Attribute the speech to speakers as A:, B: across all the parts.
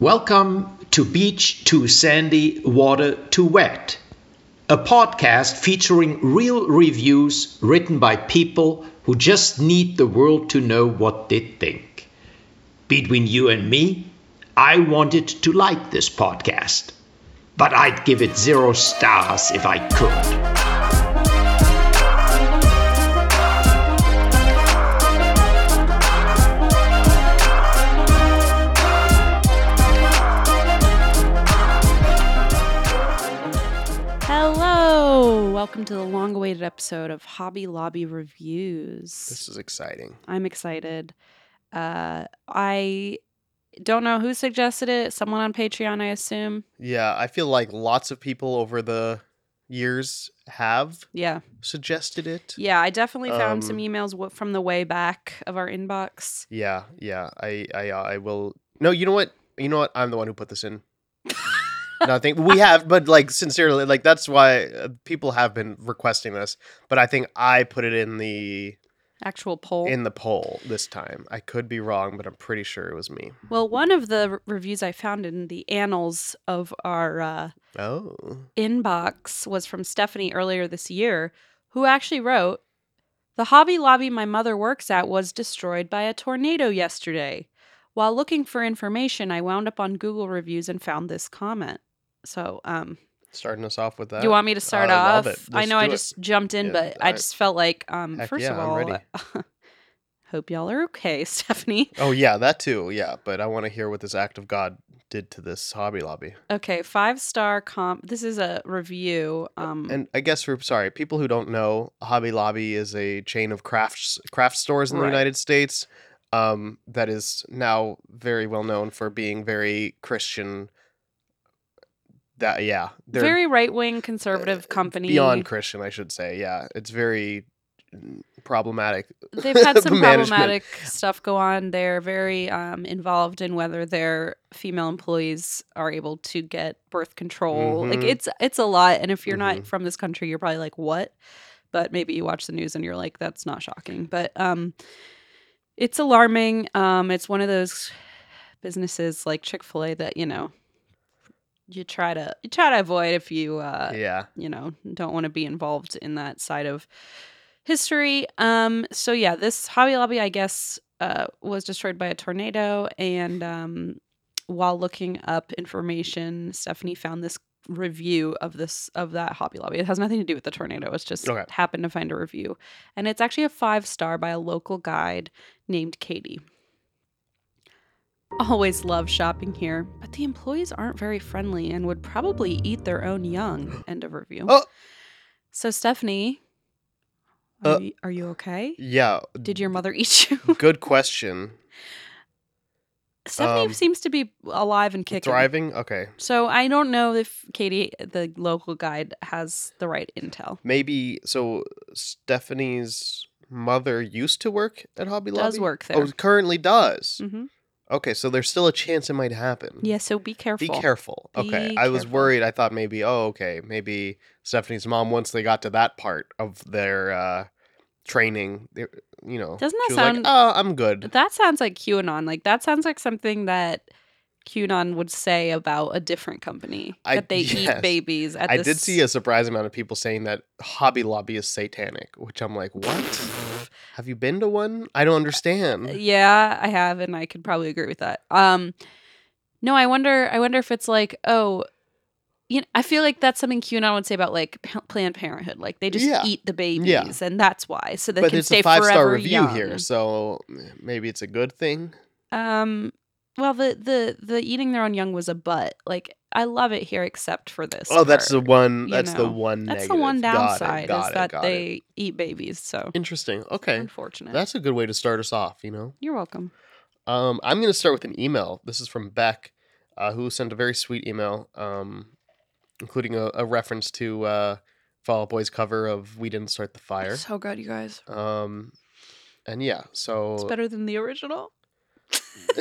A: Welcome to Beach Too Sandy, Water Too Wet, a podcast featuring real reviews written by people who just need the world to know what they think. Between you and me, I wanted to like this podcast, but I'd give it zero stars if I could.
B: Welcome to the long-awaited episode of Hobby Lobby Reviews.
C: This is exciting.
B: I'm excited. Uh, I don't know who suggested it. Someone on Patreon, I assume.
C: Yeah, I feel like lots of people over the years have
B: Yeah,
C: suggested it.
B: yeah. I definitely found some
C: Um,
B: emails w- from the way back of our inbox.
C: Yeah, yeah. I, I, uh, I will. No, you know what? You know what? I'm the one who put this in. Nothing. We have, but like sincerely, like that's why uh, people have been requesting this. But I think I put it in the
B: Actual poll.
C: in the poll this time. I could be wrong, but I'm pretty sure it was me.
B: well, one of the r- reviews I found in the annals of our uh,
C: Oh,
B: inbox was from Stephanie earlier this year, who actually wrote The Hobby Lobby my mother works at was destroyed by a tornado yesterday. While looking for information, I wound up on Google reviews and found this comment. So, um,
C: starting us off with that.
B: you want me to start
C: I
B: off? I know I
C: it.
B: just jumped in,
C: Yeah,
B: but I
C: I-
B: just felt like, um,
C: Heck
B: first
C: yeah,
B: of all, hope y'all are okay, Stephanie.
C: Oh yeah, that too. Yeah, but I want to hear what this act of God did to this Hobby Lobby.
B: Okay, five star comp. This is a review. Um,
C: And I guess for sorry, people who don't know, Hobby Lobby is a chain of crafts craft stores in the
B: Right.
C: United States um, that is now very well known for being very Christian. That yeah, they're
B: very right wing conservative company.
C: beyond Christian, I should say. Yeah, it's very mm, problematic.
B: they've had some problematic stuff go on. They're very um, involved in whether their female employees are able to get birth control. Like
C: Mhm.
B: it's it's a lot. And if you're not
C: Mhm.
B: from this country, you're probably like, "What?" But maybe you watch the news and you're like, "That's not shocking." But um, it's alarming. Um, it's one of those businesses like Chick Fil A that you know you try to you try to avoid if you uh,
C: yeah,
B: you know don't want to be involved in that side of history. Um so yeah this hobby lobby i guess uh was destroyed by a tornado and um while looking up information stephanie found this review of this of that hobby lobby. It has nothing to do with the tornado it's just
C: Okay.
B: happened to find a review. And it's actually a five star by a local guide named katie always love shopping here but the employees aren't very friendly and would probably eat their own young end of review
C: Oh.
B: so stephanie are,
C: Uh,
B: you, are you okay
C: yeah.
B: did your mother eat you
C: Good question.
B: stephanie
C: Um,
B: seems to be alive and kicking
C: Thriving. Okay,
B: so i don't know if katie the local guide has the right intel
C: maybe so. Stephanie's mother used to work at Hobby Lobby.
B: does work
C: Oh,
B: there
C: currently does.
B: hmm
C: Okay, so there's still a chance it might happen.
B: yeah so be careful
C: Be careful. Okay.
B: Be
C: I was
B: careful.
C: worried. I thought maybe, oh, okay, maybe Stephanie's mom, once they got to that part of their uh, training, they, you know,
B: Doesn't that sound-
C: like, oh, I'm good.
B: That sounds like QAnon. Like that sounds like something that QAnon would say about a different company
C: I-
B: that they
C: yes.
B: eat babies. At
C: I
B: this...
C: did see a surprising amount of people saying that Hobby Lobby is satanic, which I'm like, what? Have you been to one? I don't understand.
B: Yeah, I have, and I could probably agree with that. Um, no, I wonder. I wonder if it's like, oh, you know, I feel like that's something QAnon would say about like P- Planned Parenthood. Like they just
C: Yeah.
B: eat the babies, and that's why, so they
C: but
B: can
C: it's
B: stay
C: a five star
B: forever
C: review
B: young.
C: here, so maybe it's a good thing.
B: Um, well, the the the eating their own young was a butt. Like I love it here, except for this.
C: Oh, that's the
B: part.
C: one.
B: you
C: That's the
B: know.
C: one.
B: That's
C: negative.
B: the one
C: Got it,
B: downside
C: got
B: is
C: it,
B: that
C: got it.
B: they eat babies. So
C: Interesting. Okay,
B: unfortunate.
C: that's a good way to start us off. You know.
B: You're welcome.
C: Um, I'm going to start with an email. This is from Beck, uh, who sent a very sweet email, um, including a, a reference to uh, Fall Out Boy's cover of "We Didn't Start the Fire."
B: So good, you guys.
C: Um, and yeah, so
B: It's better than the original.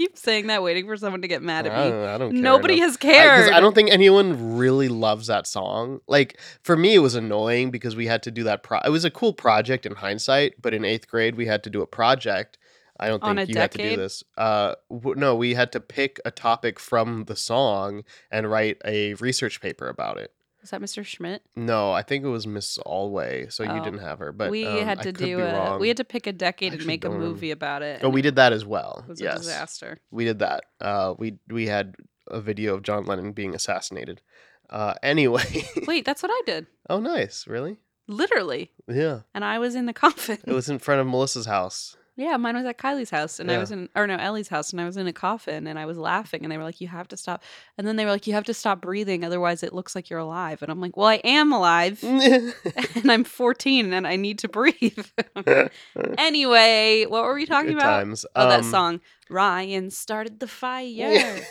B: I keep saying that, waiting for someone to get mad at me.
C: don't, I don't care
B: Nobody
C: enough.
B: has
C: I,
B: cared.
C: I don't think anyone really loves that song. Like for me, it was annoying because we had to do that. Pro- it was a cool project in hindsight, but in eighth grade we had to do a project I don't think you had to do this. Uh, w- no, we had to pick a topic from the song and write a research paper about it.
B: Is that Mr. Schmidt?
C: No, I think it was Miss Alway, so you
B: Oh.
C: didn't have her. But
B: we
C: um,
B: had to do a. We had to pick a decade and make a
C: don't remember.
B: movie about it.
C: Oh, we did that as well.
B: was a disaster.
C: we did that. Uh, we we had a video of John Lennon being assassinated. Uh, anyway.
B: Wait, that's what I did.
C: oh, nice. Really?
B: Literally.
C: Yeah.
B: And I was in the coffin.
C: It was in front of Melissa's house.
B: Yeah, mine was at Kylie's house, and I
C: Yeah.
B: was in, or no, Ellie's house, and I was in a coffin, and I was laughing, and they were like, "You have to stop," and then they were like, "You have to stop breathing, otherwise it looks like you're alive," and I'm like, "Well, I am alive, and I'm 14, and I need to breathe." anyway, what were we talking
C: Good
B: about?
C: times.
B: Oh, that
C: Um,
B: song, Ryan started the fire.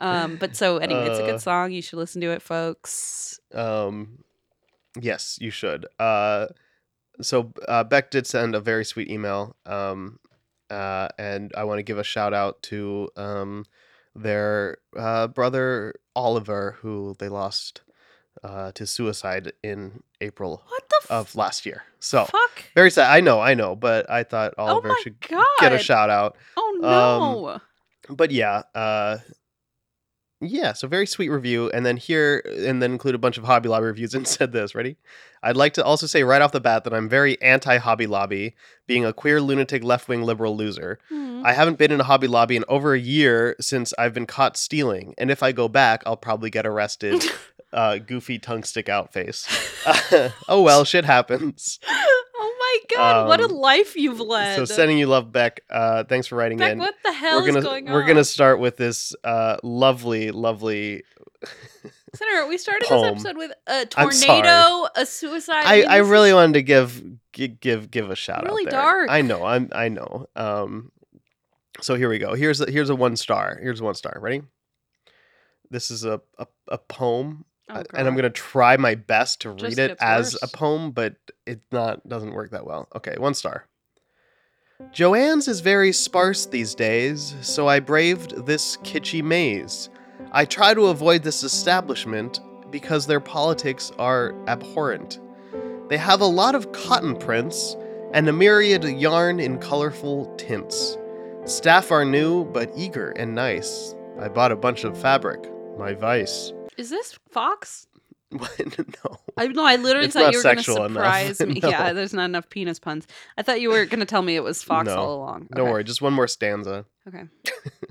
B: um, but so anyway, it's a
C: Uh,
B: good song. You should listen to it, folks.
C: Um, yes, you should. Uh, so uh, Beck did send a very sweet email. Um, uh, and I want to give a shout out to um their uh brother Oliver, who they lost uh to suicide in April
B: f-
C: of last year. So
B: fuck?
C: very sad. I know, I know, but I thought Oliver
B: oh
C: should
B: god!
C: get a shout out.
B: Oh
C: Um,
B: no!
C: but yeah, uh yeah, so very sweet review. And then here and then include a bunch of Hobby Lobby reviews and said this, ready? I'd like to also say right off the bat that I'm very anti Hobby Lobby, being a queer lunatic left wing liberal loser.
B: Hmm.
C: I haven't been in a Hobby Lobby in over a year since I've been caught stealing, and if I go back, I'll probably get arrested. uh, goofy tongue stick out face. oh well, shit happens.
B: God! what a
C: Um,
B: life you've led.
C: So sending you love, Beck. Uh, thanks for writing
B: Beck,
C: in.
B: what the hell
C: we're gonna
B: is going on?
C: we're gonna start with this uh, lovely, lovely.
B: Senator, we started this episode with a tornado, a suicide.
C: I, I really wanted to give give give, give a shout
B: Really
C: out Really
B: dark.
C: I know. I'm I know. Um, so here we go. Here's a, here's a one star. Here's one star. Ready? This is a a, a poem,
B: Oh,
C: uh, and I'm gonna try my best to
B: Just
C: read it
B: gets
C: as
B: worse.
C: a poem, but it not doesn't work that well. Okay, one star. Joann's is very sparse these days, so I braved this kitschy maze. I try to avoid this establishment because their politics are abhorrent. They have a lot of cotton prints and a myriad yarn in colorful tints. Staff are new but eager and nice. I bought a bunch of fabric, my vice.
B: Is this Fox?
C: no.
B: I no, I literally
C: It's
B: thought
C: not
B: you were going to
C: sexual enough.
B: surprise me.
C: No.
B: Yeah, there's not enough penis puns. I thought you were going to tell me it was Fox
C: No.
B: all along.
C: Don't
B: Okay.
C: worry, just one more stanza.
B: Okay.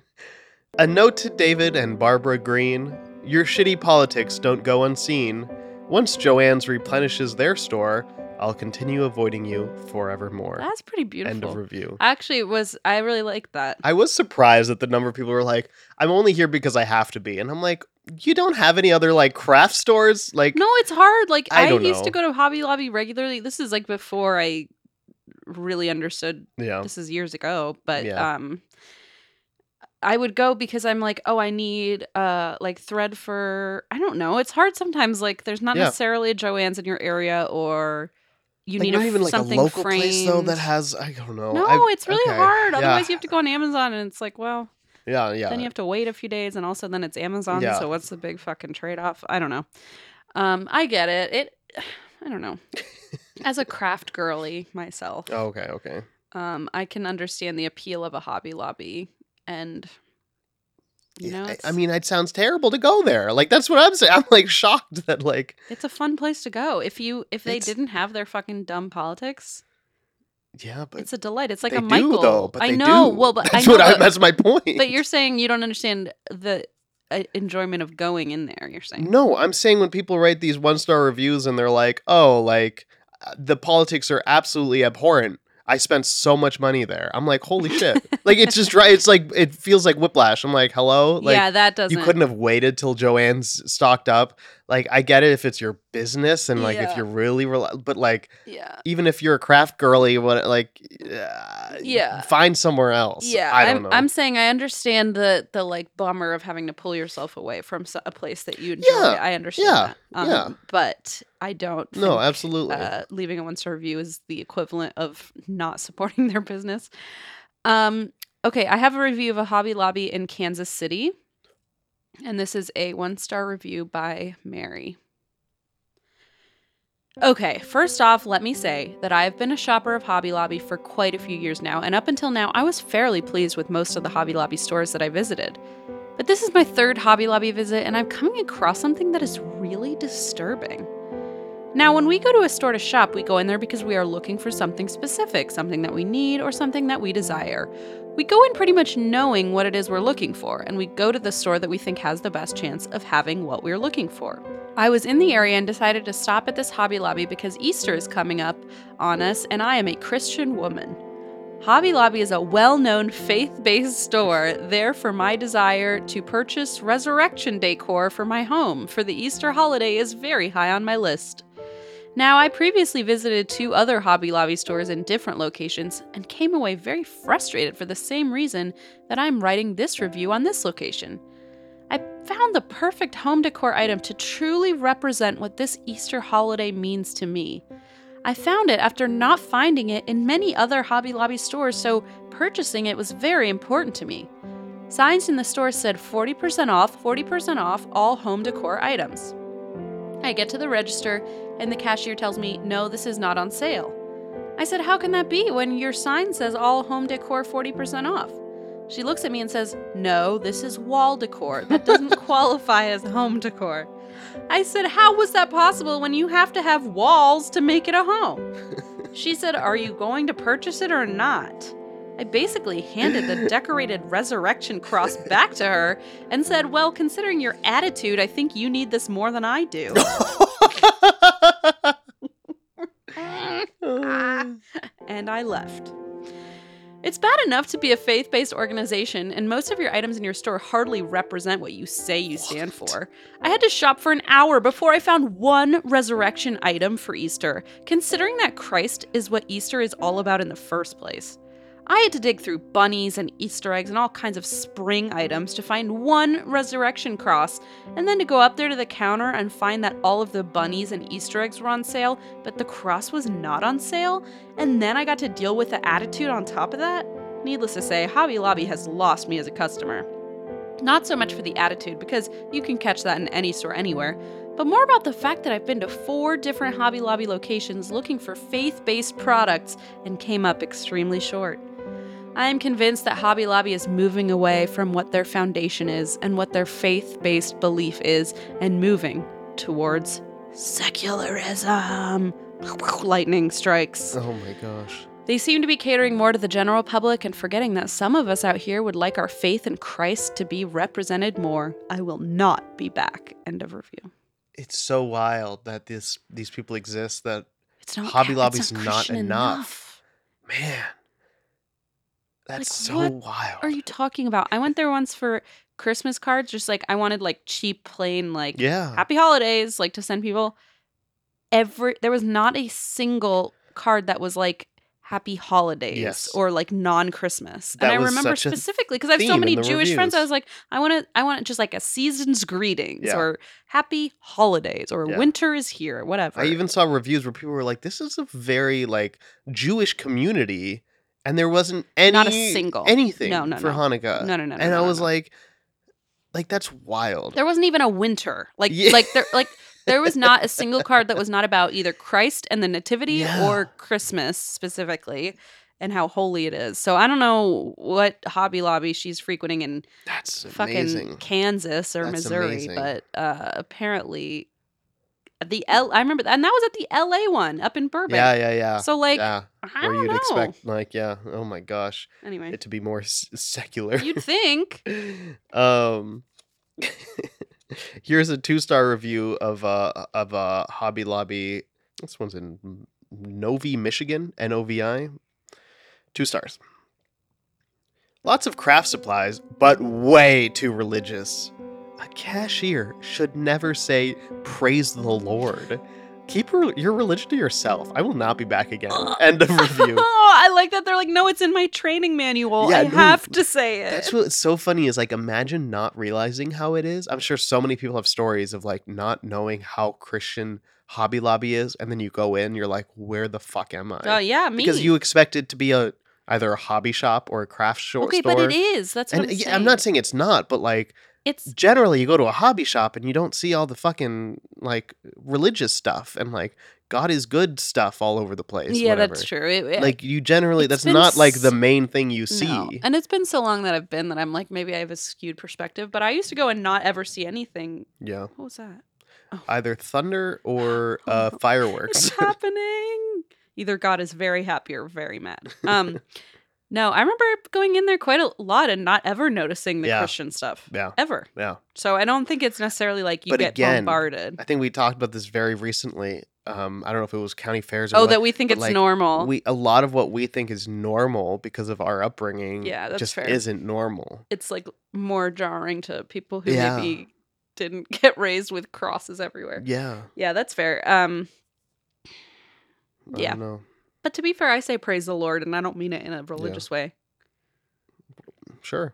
C: A note to David and Barbara Green Your shitty politics don't go unseen. Once Joann's replenishes their store, I'll continue avoiding you forevermore.
B: That's pretty beautiful.
C: End of review.
B: Actually, it was I really liked that.
C: I was surprised that the number of people were like, I'm only here because I have to be. And I'm like, you don't have any other like craft stores? Like,
B: No, it's hard. Like
C: I
B: I, used to go to Hobby Lobby regularly. This is like before I really understood
C: yeah.
B: this is years ago, but
C: Yeah.
B: um I would go because I'm like, oh, I need uh like thread for I don't know. It's hard sometimes. Like there's not
C: Yeah.
B: necessarily a Joann's in your area or you
C: Like,
B: need
C: not
B: a,
C: even like a local
B: framed.
C: place though that has, I don't know.
B: no,
C: I-
B: it's really
C: okay,
B: hard.
C: yeah.
B: Otherwise, you have to go on Amazon, and it's like, well,
C: Yeah, yeah.
B: then you have to wait a few days, and also then it's Amazon.
C: Yeah.
B: So what's the big fucking trade off? I don't know. Um, I get it. It, I don't know. As a craft girly myself,
C: Oh, okay, okay.
B: um, I can understand the appeal of a Hobby Lobby, and you know,
C: Yeah, I- I mean, it sounds terrible to go there. Like that's what I'm saying. I'm like shocked that like
B: it's a fun place to go. If you if they didn't have their fucking dumb politics,
C: yeah, but
B: it's a delight. It's like a
C: do
B: Michael.
C: though. But
B: I
C: they
B: know.
C: do.
B: Well, but
C: that's
B: I know.
C: what I, that's my point.
B: But you're saying you don't understand the uh, enjoyment of going in there. You're saying
C: No, I'm saying when people write these one star reviews and they're like, "Oh, like uh, the politics are absolutely abhorrent." I spent so much money there. I'm like, "Holy shit!" like it's just right. It's like it feels like whiplash. I'm like, "Hello." Like
B: yeah, that doesn't.
C: you couldn't have waited till Joann's stocked up. Like I get it if it's your business and like if you're really, rel- but like
B: Yeah.
C: even if you're a craft girly, what like, uh,
B: Yeah.
C: find somewhere else.
B: Yeah,
C: I don't
B: am
C: know.
B: I'm saying I understand the the like bummer of having to pull yourself away from a place that you enjoy.
C: Yeah,
B: I understand
C: yeah,
B: that. Um,
C: yeah.
B: But I don't.
C: no, absolutely.
B: Uh, leaving a one star review is the equivalent of not supporting their business. Um. Okay, I have a review of a Hobby Lobby in Kansas City, and this is a one star review by Mary. Okay, first off, let me say that I've been a shopper of Hobby Lobby for quite a few years now, and up until now, I was fairly pleased with most of the Hobby Lobby stores that I visited. But this is my third Hobby Lobby visit, and I'm coming across something that is really disturbing. Now, when we go to a store to shop, we go in there because we are looking for something specific, something that we need, or something that we desire. We go in pretty much knowing what it is we're looking for, and we go to the store that we think has the best chance of having what we're looking for. I was in the area and decided to stop at this Hobby Lobby because Easter is coming up on us, and I am a Christian woman. Hobby Lobby is a well known faith based store there for my desire to purchase resurrection decor for my home, for the Easter holiday is very high on my list. Now, I previously visited two other Hobby Lobby stores in different locations and came away very frustrated for the same reason that I'm writing this review on this location. I found the perfect home decor item to truly represent what this Easter holiday means to me. I found it after not finding it in many other Hobby Lobby stores, so purchasing it was very important to me. Signs in the store said 40% off, 40% off all home decor items. I get to the register, and the cashier tells me, no, this is not on sale. I said, How can that be when your sign says all home decor 40% off? She looks at me and says, No, this is wall decor. That doesn't qualify as home decor. I said, How was that possible when you have to have walls to make it a home? She said, Are you going to purchase it or not? I basically handed the decorated resurrection cross back to her and said, Well, considering your attitude, I think you need this more than I do. and I left. It's bad enough to be a faith based organization, and most of your items in your store hardly represent what you say you stand for. I had to shop for an hour before I found one resurrection item for Easter, considering that Christ is what Easter is all about in the first place. I had to dig through bunnies and Easter eggs and all kinds of spring items to find one resurrection cross, and then to go up there to the counter and find that all of the bunnies and Easter eggs were on sale, but the cross was not on sale, and then I got to deal with the attitude on top of that. Needless to say, Hobby Lobby has lost me as a customer. Not so much for the attitude, because you can catch that in any store anywhere, but more about the fact that I've been to four different Hobby Lobby locations looking for faith based products and came up extremely short. I am convinced that Hobby Lobby is moving away from what their foundation is and what their faith based belief is and moving towards secularism. Lightning strikes.
C: Oh my gosh.
B: They seem to be catering more to the general public and forgetting that some of us out here would like our faith in Christ to be represented more. I will not be back. End of review.
C: It's so wild that this these people exist that
B: It's not
C: Hobby
B: it's
C: Lobby's
B: not
C: not
B: Christian
C: enough. man. That's
B: Like,
C: so
B: what
C: wild.
B: are you talking about? I went there once for Christmas cards, just like I wanted like cheap, plain, like
C: yeah.
B: happy holidays, like to send people. Every there was not a single card that was like happy holidays
C: Yes.
B: or like non-Christmas.
C: That
B: and I remember specifically because I have so many Jewish friends. I was like, I want to, I want just like a season's greetings
C: Yeah.
B: or happy holidays or
C: Yeah.
B: winter is here, whatever.
C: I even saw reviews where people were like, "This is a very like Jewish community," and there wasn't any
B: Not a single.
C: anything
B: No, no,
C: for
B: no.
C: Hanukkah.
B: no, no, no,
C: and
B: no,
C: I was like, like that's wild.
B: There wasn't even a winter. Like
C: Yeah.
B: like there like there was not a single card that was not about either Christ and the Nativity
C: Yeah.
B: or Christmas specifically and how holy it is. So I don't know what Hobby Lobby she's frequenting in
C: that's
B: fucking
C: amazing.
B: Kansas or
C: That's
B: Missouri,
C: amazing.
B: but uh apparently the L I remember that and that was at the LA one up in Burbank.
C: Yeah, yeah, yeah.
B: So like
C: yeah,
B: I
C: where
B: don't
C: you'd
B: know.
C: expect like, yeah, oh my gosh,
B: anyway,
C: it to be more s- secular.
B: you'd think
C: um here's a two-star review of uh of uh hobby lobby this one's in novi michigan n-o-v-i two stars lots of craft supplies but way too religious a cashier should never say praise the lord keep re- your religion to yourself i will not be back again uh, end of review
B: oh, I like that they're like, no, it's in my training manual.
C: Yeah,
B: I
C: no,
B: have to say it.
C: That's what's so funny is like imagine not realizing how it is. I'm sure so many people have stories of like not knowing how Christian Hobby Lobby is, and then you go in, you're like, where the fuck am I?
B: Oh yeah, me.
C: because you expect it to be a either a hobby shop or a craft shop
B: okay,
C: store.
B: but it is. That's what
C: and
B: I'm
C: yeah,
B: saying.
C: I'm not saying it's not, but like
B: It's
C: generally you go to a hobby shop and you don't see all the fucking like religious stuff and like God is good stuff all over the place.
B: yeah,
C: whatever.
B: that's true. It- it-
C: Like you generally, that's not like the main thing you see.
B: No. And it's been so long that I've been that I'm like, maybe I have a skewed perspective. But I used to go and not ever see anything.
C: Yeah,
B: What was that?
C: either thunder or uh, fireworks.
B: It's happening. Either God is very happy or very mad. Um, no, I remember going in there quite a lot and not ever noticing the
C: Yeah.
B: Christian stuff
C: yeah,
B: ever.
C: yeah.
B: So I don't think it's necessarily like you
C: But
B: get
C: again,
B: bombarded.
C: I think we talked about this very recently. Um, I don't know if it was county fairs. Or
B: Oh,
C: what,
B: that we think it's
C: like,
B: normal.
C: We a lot of what we think is normal because of our upbringing.
B: Yeah, that's
C: just
B: fair.
C: isn't normal.
B: it's like more jarring to people who
C: Yeah.
B: maybe didn't get raised with crosses everywhere.
C: Yeah.
B: Yeah, that's fair. Um,
C: I
B: Yeah. But to be fair, I say praise the Lord, and I don't mean it in a religious way.
C: Sure.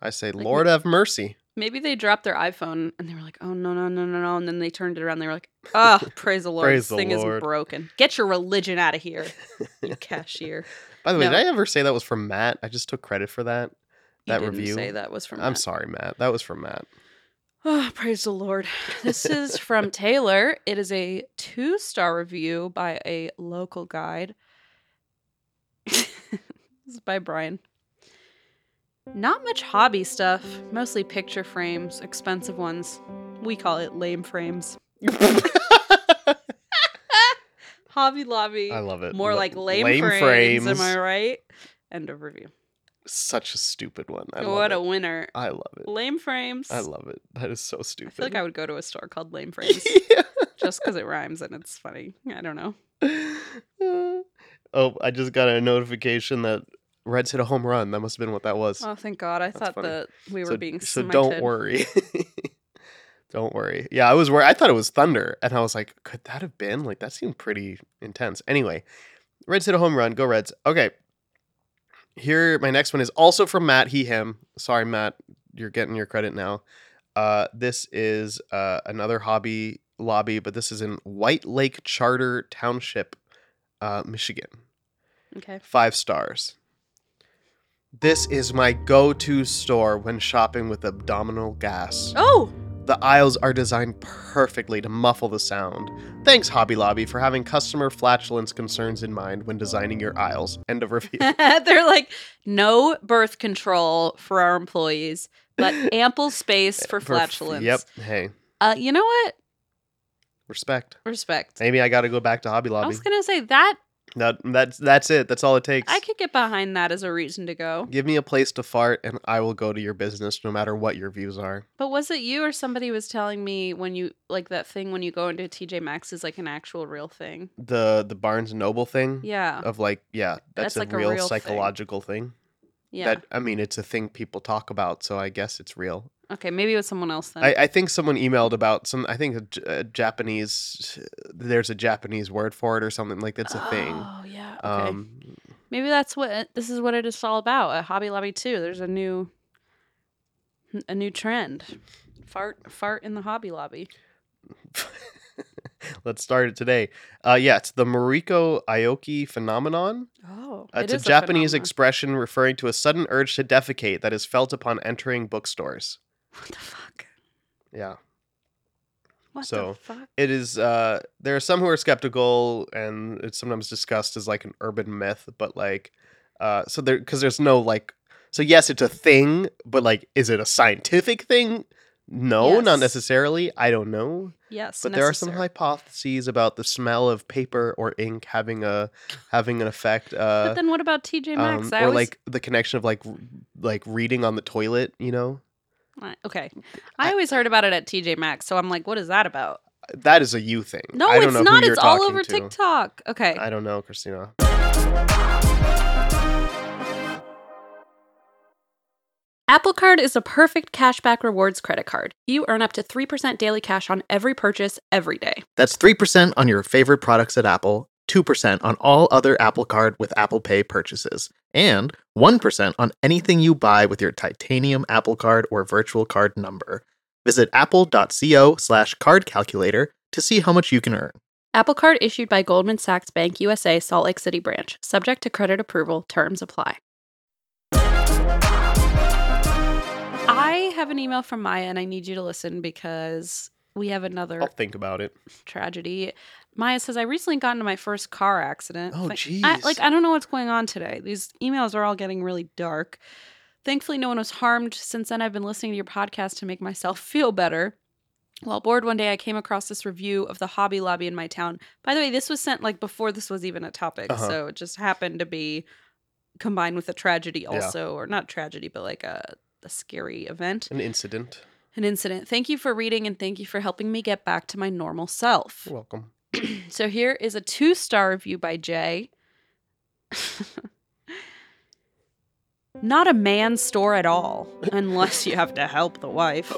C: I say,
B: Like,
C: Lord have mercy.
B: Maybe they dropped their iPhone and they were like, "Oh no, no, no, no, no!" And then they turned it around. and They were like, "Ah, praise the Lord!
C: Praise
B: this
C: the
B: thing
C: Lord."
B: is broken. Get your religion out of here, you cashier."
C: By the way,
B: No.
C: did I ever say that was from Matt? I just took credit for that.
B: You
C: That
B: didn't
C: review.
B: say that was from.
C: I'm
B: Matt.
C: sorry, Matt. That was from Matt.
B: Oh, praise the Lord. This is from Taylor. It is a two star review by a local guide. this is by Brian. Not much hobby stuff, mostly picture frames, expensive ones. We call it lame frames. Hobby Lobby.
C: I love it.
B: More
C: L-
B: like lame,
C: lame
B: frames, Am. I right? End of review.
C: Such a stupid one. I
B: what
C: it.
B: a winner.
C: I love it.
B: Lame frames.
C: I love it. That is so stupid.
B: I feel like I would go to a store called Lame Frames.
C: yeah.
B: just because it rhymes and it's funny. I don't know.
C: oh, I just got a notification that Reds hit a home run. That must have been what that was.
B: Oh, thank God! I
C: That's
B: thought
C: funny.
B: that we were
C: so,
B: being
C: so don't worry. don't worry. Yeah, I was worried. I thought it was thunder, and I was like, could that have been? Like that seemed pretty intense. Anyway, Reds hit a home run. Go Reds. Okay. Here, my next one is also from Matt. He him. Sorry, Matt. You're getting your credit now. Uh, this is uh, another hobby lobby, but this is in White Lake Charter Township, uh, Michigan.
B: Okay.
C: Five stars. This is my go to store when shopping with abdominal gas.
B: Oh,
C: The aisles are designed perfectly to muffle the sound. Thanks, Hobby Lobby, for having customer flatulence concerns in mind when designing your aisles. End of review.
B: they're like no birth control for our employees, but ample space for flatulence.
C: Yep. Hey,
B: Uh, you know what?
C: respect.
B: Respect.
C: Maybe I got to go back to Hobby Lobby.
B: I was gonna say that
C: That that's that's it. That's all it takes.
B: I could get behind that as a reason to go.
C: Give me a place to fart, and I will go to your business, no matter what your views are.
B: But was it you or somebody was telling me when you like that thing when you go into TJ Maxx is like an actual real thing?
C: The the Barnes and Noble thing.
B: Yeah.
C: Of like, yeah, that's,
B: That's
C: a,
B: like a
C: real
B: real thing.
C: psychological thing.
B: Yeah.
C: That I mean, it's a thing people talk about, so I guess it's real.
B: Okay, maybe it was someone else then.
C: I, I think someone emailed about some. I think a, J- a Japanese. There's a Japanese word for it or something like that's a thing.
B: Oh yeah. Okay.
C: Um,
B: maybe that's what this is what it is all about. At Hobby Lobby too. There's a new a new trend. Fart fart in the Hobby Lobby.
C: let's start it today. Uh, yeah, it's the Mariko Aoki phenomenon.
B: Oh,
C: Uh, it's a Japanese expression referring to a sudden urge to defecate that is felt upon entering bookstores.
B: What the fuck?
C: Yeah.
B: What
C: So,
B: the fuck?
C: It is uh there are some who are skeptical and it's sometimes discussed as like an urban myth, but like uh so there cuz there's no like so yes, it's a thing, but like is it a scientific thing? No, not necessarily. I don't know.
B: Yes,
C: But there are some hypotheses about the smell of paper or ink having a having an effect uh
B: But then what about TJ Maxx?
C: um, or
B: always,
C: like the connection of like like reading on the toilet, you know?
B: I- okay. I always heard about it at TJ Maxx, so I'm like, what is that about?
C: That is a you thing.
B: No,
C: I don't
B: it's
C: know who
B: not.
C: you're
B: It's all
C: talking
B: over
C: to.
B: TikTok. Okay.
C: I don't know, Christina.
B: Apple Card is a perfect cashback rewards credit card. You earn up to 3% daily cash on every purchase every day.
D: That's 3% on your favorite products at Apple, 2% on all other Apple Card with Apple Pay purchases, and 1% on anything you buy with your titanium Apple Card or virtual card number. Visit apple.co slash card calculator to see how much you can earn.
B: Apple Card issued by Goldman Sachs Bank USA Salt Lake City branch, subject to credit approval. Terms apply. I have an email from Maya and I need you to listen because we have another
C: I'll think about it.
B: tragedy. Maya says, I recently got into my first car accident.
C: Oh, jeez.
B: like, I don't know what's going on today. These emails are all getting really dark. Thankfully, no one was harmed. Since then, I've been listening to your podcast to make myself feel better. While bored one day, I came across this review of the Hobby Lobby in my town. By the way, this was sent like before this was even a topic.
C: Uh-huh.
B: So it just happened to be combined with a tragedy, also, or not tragedy, but like a, a scary event
C: An incident.
B: an incident. Thank you for reading and thank you for helping me get back to my normal self.
C: You're welcome.
B: So here is a two star review by Jay. Not a man's store at all, unless you have to help the wife.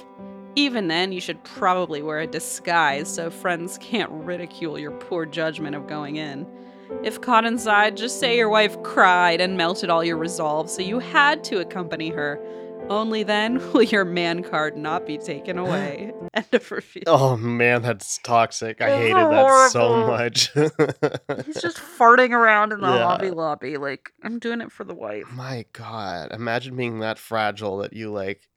B: Even then, you should probably wear a disguise so friends can't ridicule your poor judgment of going in. If caught inside, just say your wife cried and melted all your resolve, so you had to accompany her. Only then will your man card not be taken away. End of review.
C: Oh man, that's toxic. I
B: It's
C: hated that so much.
B: He's just farting around in the
C: Yeah.
B: Hobby Lobby. Like, I'm doing it for the wife.
C: My God, imagine being that fragile that you like.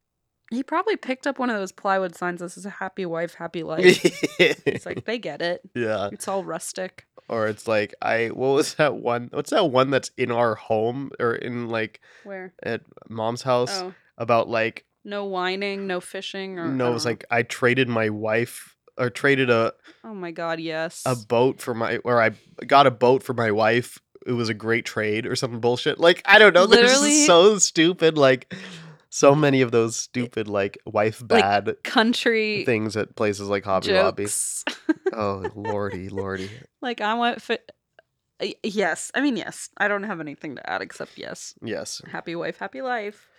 B: He probably picked up one of those plywood signs that says a happy wife, happy life. It's like, they get it.
C: yeah,
B: It's all rustic.
C: or it's like I. What was that one? What's that one that's in our home or in like
B: Where?
C: at mom's house
B: Oh,
C: about like
B: no whining, no fishing, or
C: no, it was like I traded my wife or traded a
B: oh my god, yes.
C: a boat for my or I got a boat for my wife. It was a great trade or something bullshit. Like I don't know. This
B: is
C: so stupid. Like so many of those stupid like wife
B: Like,
C: bad
B: Country
C: things at places like Hobby Lobby. Oh lordy, lordy.
B: like I want uh, Yes, I mean yes. I don't have anything to add except yes.
C: Yes.
B: Happy wife, happy life.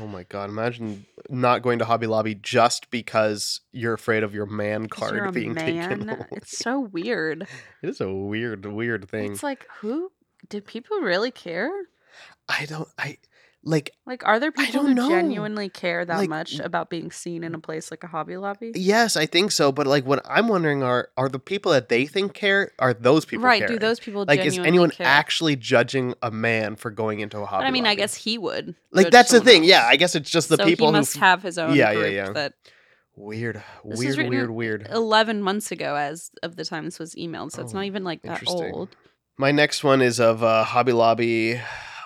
C: Oh my god. Imagine not going to Hobby Lobby just because you're afraid of your man card being taken. away.
B: It's so weird.
C: It is a weird, weird thing.
B: It's like who did people really care?
C: I don't. I like.
B: Like, are there people who
C: know.
B: genuinely care that
C: Like,
B: much about being seen in a place like a Hobby Lobby?
C: Yes, I think so. But like, what I'm wondering are are the people that they think care are those people
B: right?
C: caring?
B: Do those people
C: like is anyone
B: care?
C: actually judging a man for going into a hobby?
B: But I mean, I guess he would.
C: like that's the thing. Yeah. I guess it's just the
B: so
C: people
B: he
C: who
B: must
C: f-
B: have his own
C: Yeah, yeah,
B: group
C: yeah.
B: that
C: weird,
B: This
C: weird, weird, weird.
B: 11 months ago as of the time this was emailed, so it's
C: Oh,
B: not even like that old.
C: My next one is of uh, Hobby Lobby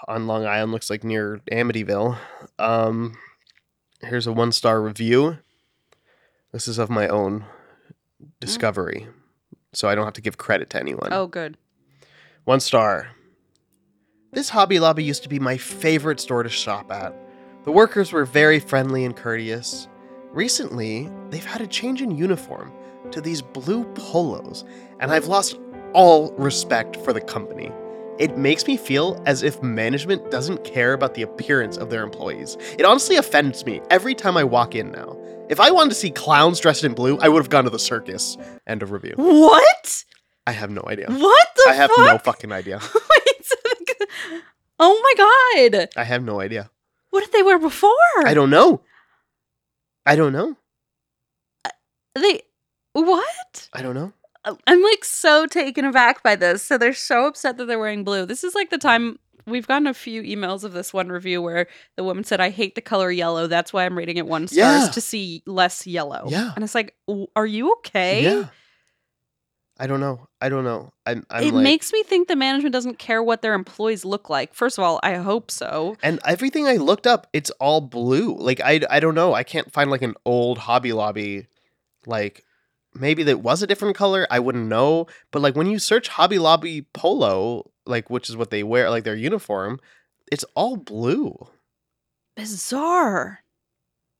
C: on Long Island. Looks like near Amityville. Um, here's a one star review. This is of my own discovery, so I don't have to give credit to anyone.
B: Oh, good.
C: One star. This Hobby Lobby used to be my favorite store to shop at. The workers were very friendly and courteous. Recently, they've had a change in uniform to these blue polos, and I've lost all respect for the company. It makes me feel as if management doesn't care about the appearance of their employees. It honestly offends me every time I walk in now. If I wanted to see clowns dressed in blue, I would have gone to the circus. End of review.
B: What?
C: I have no idea.
B: What the
C: I have
B: fuck?
C: no fucking idea.
B: Wait, oh my god.
C: I have no idea.
B: What did they wear before?
C: I don't know. I don't know.
B: Uh, they what?
C: I don't know.
B: I'm like so taken aback by this. So they're so upset that they're wearing blue. This is like the time we've gotten a few emails of this one review where the woman said, "I hate the color yellow. That's why I'm rating it one stars
C: Yeah.
B: to see less yellow."
C: Yeah.
B: and it's like, are you okay?
C: Yeah. I don't know. I don't know. I'm, I'm
B: it
C: like,
B: makes me think the management doesn't care what their employees look like. First of all, I hope so.
C: and everything I looked up, it's all blue. Like I, I don't know. I can't find like an old Hobby Lobby, like maybe that was a different color. I wouldn't know. But like when you search Hobby Lobby polo, like which is what they wear, like their uniform, it's all blue.
B: Bizarre.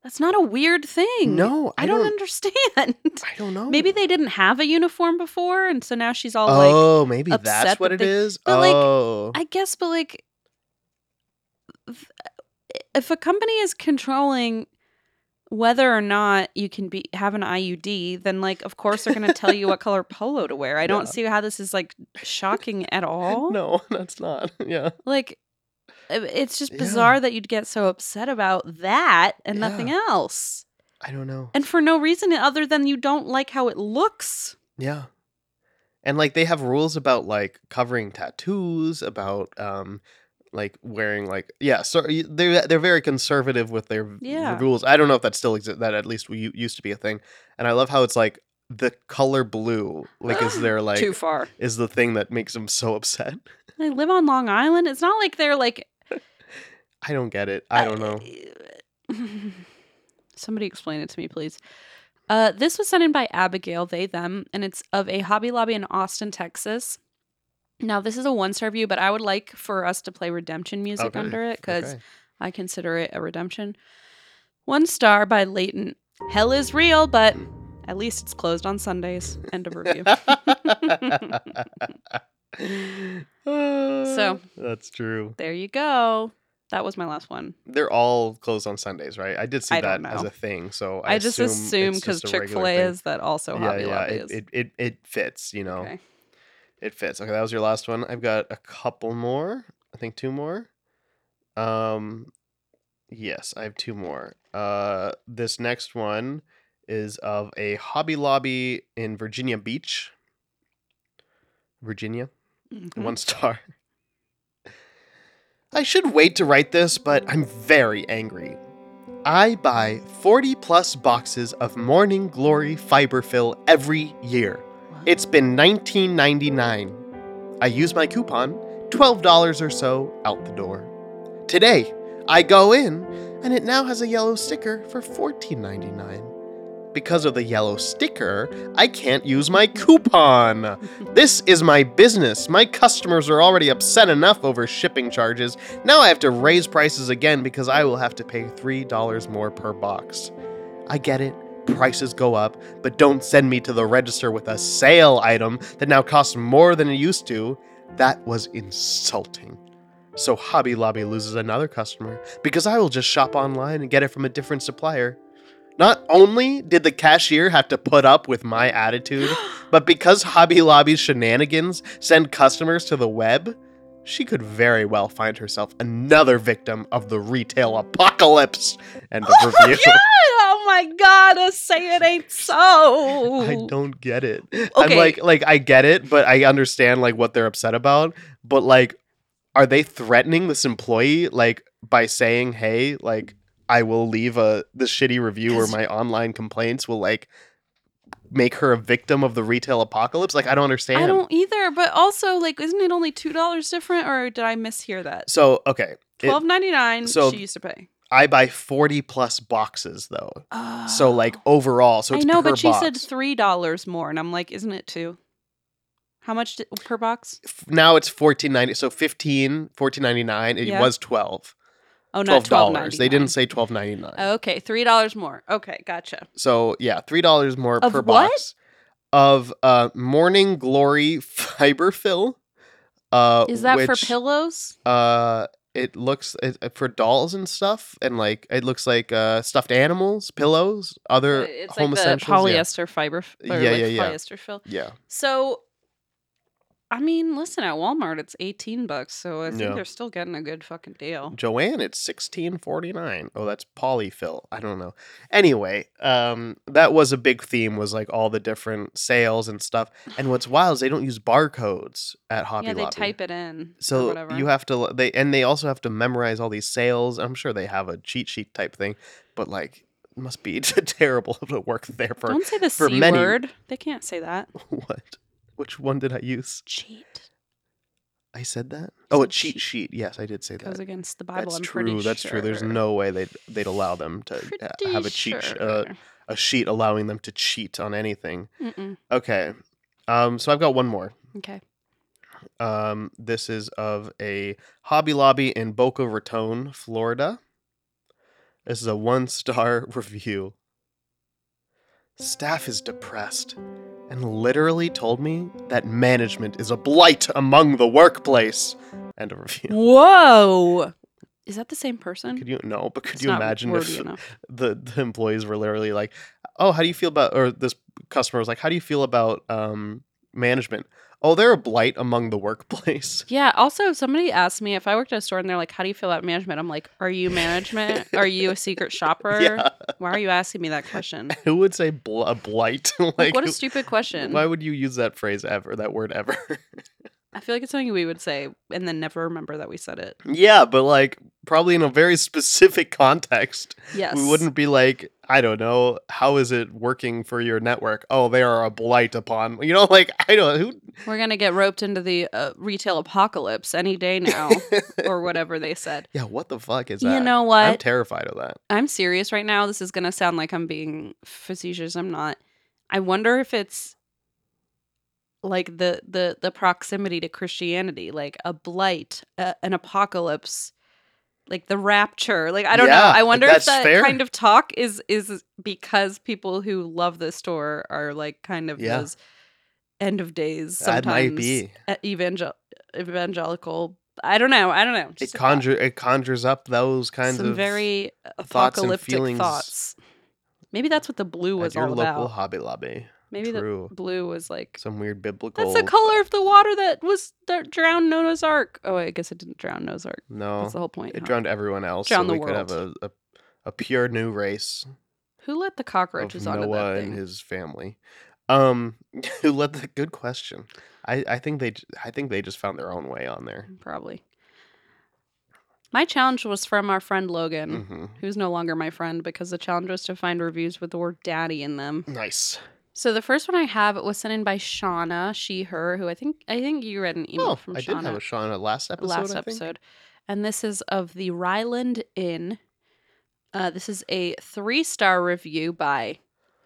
B: That's not a weird thing.
C: No,
B: I,
C: I
B: don't,
C: don't-
B: understand.
C: I don't know.
B: Maybe they didn't have a uniform before, and so now she's all like,
C: Oh, maybe that's what
B: that
C: it
B: they-
C: is.
B: but, like,
C: oh,
B: I guess, but like, if a company is controlling whether or not you can be have an IUD, then like, of course, they're going to tell you what color polo to wear. I
C: Yeah.
B: don't see how this is like shocking at all.
C: no, that's not. Yeah.
B: Like, it's just
C: Yeah.
B: bizarre that you'd get so upset about that and nothing else,
C: I don't know.
B: and for no reason other than you don't like how it looks.
C: Yeah. And like they have rules about like covering tattoos, about um like wearing like yeah, so they're they're very conservative with their
B: Yeah.
C: rules. I don't know if that still exists. That at least we used to be a thing. And I love how it's like the color blue like is there like
B: Too far.
C: is the thing that makes them so upset?
B: They live on Long Island. It's not like they're like
C: I don't get it. I don't know.
B: Somebody explain it to me, please. Uh, this was sent in by Abigail, they, them, and it's of a Hobby Lobby in Austin, Texas. Now, this is a one star review, but I would like for us to play redemption music
C: Okay,
B: under it because
C: Okay.
B: I consider it a redemption. One star by Leighton. Hell is real, but at least it's closed on Sundays. End of review. So-
C: that's true.
B: there you go. That was my last one.
C: They're all closed on Sundays, right? I did see
B: I
C: that as a thing. So I,
B: I, just
C: assume
B: because Chick Fil A is that also
C: yeah, yeah,
B: Lobby
C: it,
B: is.
C: it, it it fits. You know,
B: okay.
C: It fits. Okay, that was your last one. I've got a couple more. I think two more. Um, yes, I have two more. Uh, this next one is of a Hobby Lobby in Virginia Beach, Virginia.
B: Mhm.
C: One star. I should wait to write this, but I'm very angry. I buy 40 plus boxes of Morning Glory fiber fill every year. It's been 19.99. I use my coupon, $12 or so out the door. Today, I go in and it now has a yellow sticker for $14.99. Because of the yellow sticker, I can't use my coupon. This is my business. My customers are already upset enough over shipping charges. Now I have to raise prices again because I will have to pay $3 more per box. I get it. Prices go up, but don't send me to the register with a sale item that now costs more than it used to. That was insulting. So Hobby Lobby loses another customer because I will just shop online and get it from a different supplier. Not only did the cashier have to put up with my attitude, but because Hobby Lobby's shenanigans send customers to the web, she could very well find herself another victim of the retail apocalypse. End of
B: oh review. My god, uh, say it ain't so.
C: I don't get it. I'm like like I get it, but I understand like what they're upset about. But like, are they threatening this employee like by saying, "Hey, like I will leave a this shitty review or my online complaints will like make her a victim of the retail apocalypse?" Like I don't understand.
B: I don't either, but also like isn't it only two dollars different or did I mishear that?
C: So okay,
B: Twelve ninety nine
C: so-
B: she used to pay.
C: I buy forty plus boxes though. So like
B: Oh.
C: overall, so it's
B: I know, but she said three dollars more, and I'm like, isn't it two? How much di- per box?
C: Now it's fourteen ninety. So 15, 14.99. It
B: Yeah.
C: was twelve.
B: Oh,
C: twelve dollars. They didn't say twelve ninety nine.
B: Okay, three dollars more. Okay, gotcha.
C: So yeah, three dollars more
B: Of
C: per
B: what?
C: box of uh Morning Glory fiber fill. Uh,
B: Is that for pillows?
C: Uh, it looks it, for dolls and stuff, and like it looks like uh stuffed animals, pillows, other
B: Uh, it's
C: home
B: like the
C: essentials. yeah.
B: polyester fiber, f- or
C: Yeah,
B: like
C: yeah, yeah.
B: polyester fill.
C: yeah,
B: So, I mean, listen, at Walmart it's eighteen bucks, so I think
C: Yeah.
B: they're still getting a good fucking deal.
C: Joann, it's sixteen forty nine. Oh, that's polyfill. I don't know. Anyway, um, that was a big theme. Was like all the different sales and stuff. And what's wild is they don't use barcodes at Hobby
B: yeah, they
C: Lobby.
B: type it in.
C: So
B: whatever.
C: you have to they and they also have to memorize all these sales. I'm sure they have a cheat sheet type thing, but like must be terrible to work there for
B: Don't say the
C: for
B: c
C: many-
B: word. They can't say that.
C: what? Which one did I use?
B: Cheat
C: I said that. Oh, a cheat
B: cheat.
C: sheet. Yes, I did say
B: goes
C: that.
B: against the Bible.
C: That's
B: I'm
C: true. That's true. There's no way they'd they'd allow them to uh,
B: Pretty
C: have a cheat
B: sure.
C: uh, a sheet allowing them to cheat on anything.
B: Mm-mm.
C: Okay. Um. So I've got one more.
B: Okay.
C: Um, this is of a Hobby Lobby in Boca Raton, Florida. This is a one star review. Staff is depressed and literally told me that management is a blight among the workplace. End of review.
B: Whoa. Is that the same person?
C: Could you no? But could
B: It's
C: you imagine if
B: enough.
C: the, the employees were literally like, "Oh, how do you feel about?" Or this customer was like, "How do you feel about um, management?" Oh, they're a blight among the workplace.
B: Yeah. Also, somebody asked me if I worked at a store and they're like, "How do you feel about management?" I'm like, "Are you management? are you a secret shopper?
C: Yeah.
B: Why are you asking me that question?
C: Who would say bl- a blight? like,
B: Like, what a stupid question.
C: Why would you use that phrase ever? That word ever?
B: I feel like it's something we would say and then never remember that we said it.
C: yeah, but like probably in a very specific context.
B: Yes.
C: We wouldn't be like, I don't know, how is it working for your network? Oh, they are a blight upon, you know, like I don't who
B: We're going to get roped into the uh, retail apocalypse any day now, or whatever they said.
C: Yeah, what the fuck is that?
B: You
C: know
B: what?
C: I'm terrified of that.
B: I'm serious right now. This is going to sound like I'm being facetious. I'm not. I wonder if it's like the the the proximity to Christianity, like a blight, uh, an apocalypse, like the rapture. Like I don't
C: Yeah,
B: know. I wonder if that
C: fair.
B: kind of talk is is because people who love this store are like kind of
C: Yeah.
B: those end of days.
C: That
B: Sometimes
C: might be.
B: evangel- evangelical. I don't know. I don't know.
C: It
B: Just a
C: conjure it conjures up those kinds
B: some
C: of
B: very
C: thoughts
B: apocalyptic
C: feelings
B: thoughts. Maybe that's what the blue
C: at
B: was
C: your
B: all
C: local
B: about.
C: Hobby Lobby.
B: Maybe
C: True.
B: the blue was like
C: Some weird biblical.
B: that's the color of the water that was that drowned Noah's Ark. Oh, I guess it didn't drown Noah's Ark.
C: No,
B: That's the whole point.
C: it
B: huh?
C: drowned everyone else,
B: Drowned
C: so
B: the
C: we could have a, a a pure new race
B: Who let the
C: of
B: cockroaches onto
C: Noah
B: that
C: and his family. Um, who let the good question? I I think they I think they just found their own way on there.
B: Probably. My challenge was from our friend Logan,
C: hmm
B: who's no longer my friend because the challenge was to find reviews with the word daddy in them.
C: Nice.
B: So the first one I have was sent in by Shauna, she, her, who I think I think you read an email
C: Oh,
B: from
C: I
B: Shauna.
C: did have a Shauna last episode.
B: last
C: I think.
B: episode. And this is of the Ryland Inn. Uh, this is a three star review by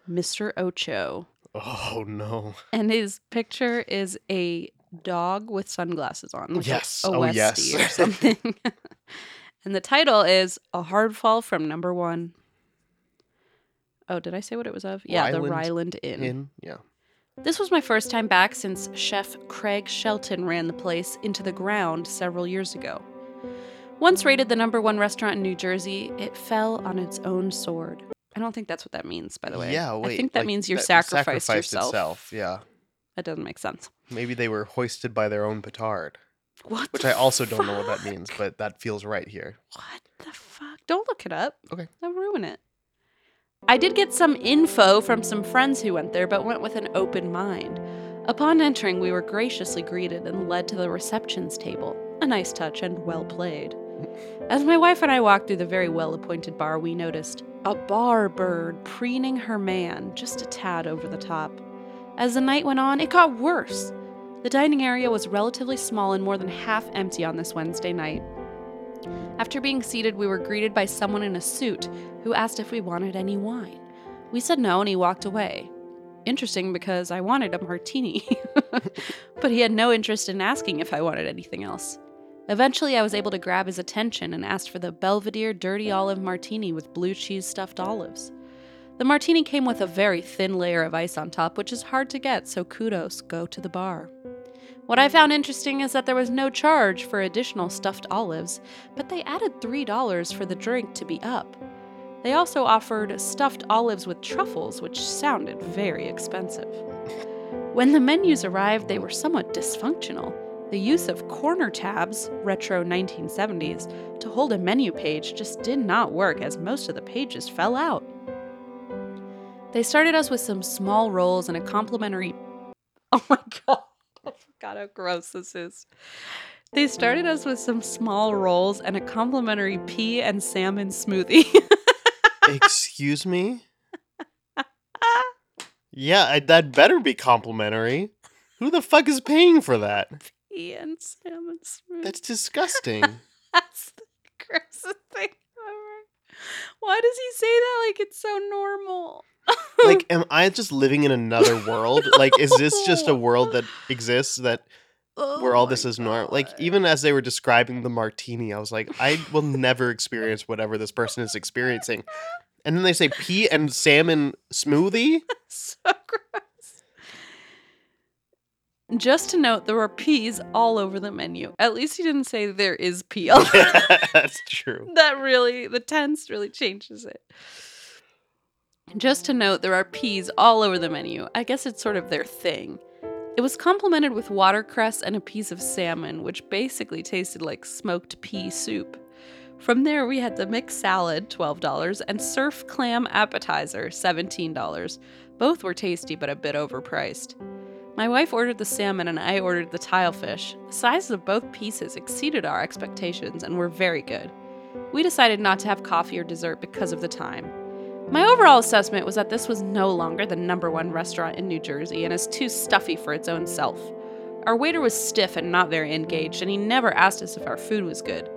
B: Mr. Ocho.
C: Oh no.
B: And his picture is a dog with sunglasses on. like
C: Yes.
B: A,
C: Oh, yes.
B: or something. and the title is A Hard Fall from Number One. Oh, did I say what it was of? Yeah, the
C: Ryland
B: Ryland Inn.
C: Yeah.
B: This was my first time back since Chef Craig Shelton ran the place into the ground several years ago. Once rated the number one restaurant in New Jersey, it fell on its own sword. I don't think that's what that means, by the way.
C: Yeah. Wait.
B: I think that
C: like,
B: means you sacrificed,
C: sacrificed
B: yourself.
C: Itself. Yeah.
B: That doesn't make sense.
C: Maybe they were hoisted by their own petard,
B: What?
C: which I also don't know what that means, but that feels right here.
B: What the fuck? Don't look it up.
C: Okay.
B: That'll ruin it. I did get some info from some friends who went there, but went with an open mind. Upon entering, we were graciously greeted and led to the receptions table. A nice touch and well played. As my wife and I walked through the very well appointed bar, we noticed a bar bird preening her man just a tad over the top. As the night went on, it got worse. The dining area was relatively small and more than half empty on this Wednesday night. After being seated, we were greeted by someone in a suit who asked if we wanted any wine. We said no, and he walked away. Interesting because I wanted a martini, but he had no interest in asking if I wanted anything else. Eventually, I was able to grab his attention and asked for the Belvedere Dirty Olive Martini with blue cheese stuffed olives. The martini came with a very thin layer of ice on top, which is hard to get, so kudos go to the bar. What I found interesting is that there was no charge for additional stuffed olives, but they added $3 for the drink to be up. They also offered stuffed olives with truffles, which sounded very expensive. When the menus arrived, they were somewhat dysfunctional. The use of corner tabs, retro 1970s, to hold a menu page just did not work as most of the pages fell out. They started us with some small rolls and a complimentary. Oh my god, Forgot how gross this is. They started us with some small rolls and a complimentary pea and salmon smoothie.
C: Excuse me? Yeah, I, that better be complimentary. Who the fuck is paying for that?
B: pea and salmon smoothie.
C: That's disgusting.
B: That's the grossest thing ever. Why does he say that like it's so normal?
C: Like, am I just living in another world? Like, is this just a world that exists that oh where all
B: Oh
C: this is normal? Like, even as they were describing the martini, I was like, I will never experience whatever this person is experiencing. And then they say pea and salmon smoothie.
B: so gross. Just to note, there were peas all over the menu. At least he didn't say there is pea. the
C: That's true.
B: that really the tense really changes it. Just to note, there are peas all over the menu. I guess it's sort of their thing. It was complemented with watercress and a piece of salmon, which basically tasted like smoked pea soup. From there, we had the mixed salad, $12, and surf clam appetizer, $17. Both were tasty but a bit overpriced. My wife ordered the salmon and I ordered the tilefish. The sizes of both pieces exceeded our expectations and were very good. We decided not to have coffee or dessert because of the time. My overall assessment was that this was no longer the number one restaurant in New Jersey and is too stuffy for its own self. Our waiter was stiff and not very engaged, and he never asked us if our food was good.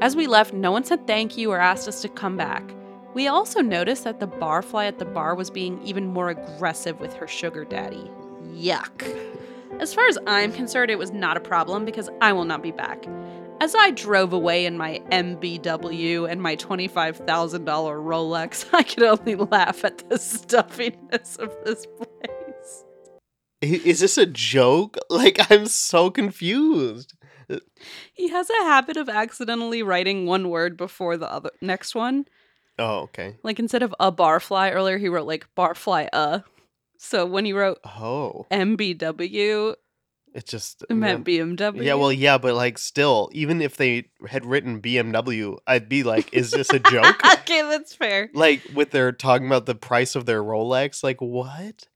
B: As we left, no one said thank you or asked us to come back. We also noticed that the barfly at the bar was being even more aggressive with her sugar daddy. Yuck. As far as I'm concerned, it was not a problem because I will not be back. As I drove away in my MBW and my $25,000 Rolex, I could only laugh at the stuffiness of this place.
C: Is this a joke? Like I'm so confused.
B: He has a habit of accidentally writing one word before the other next one.
C: Oh, okay.
B: Like instead of a barfly earlier, he wrote like barfly a. Uh. So when he wrote
C: Oh,
B: MBW,
C: it just
B: it meant BMW.
C: Yeah, well, yeah, but like still, even if they had written BMW, I'd be like, is this a joke?
B: okay, that's fair.
C: like with their talking about the price of their Rolex, like what?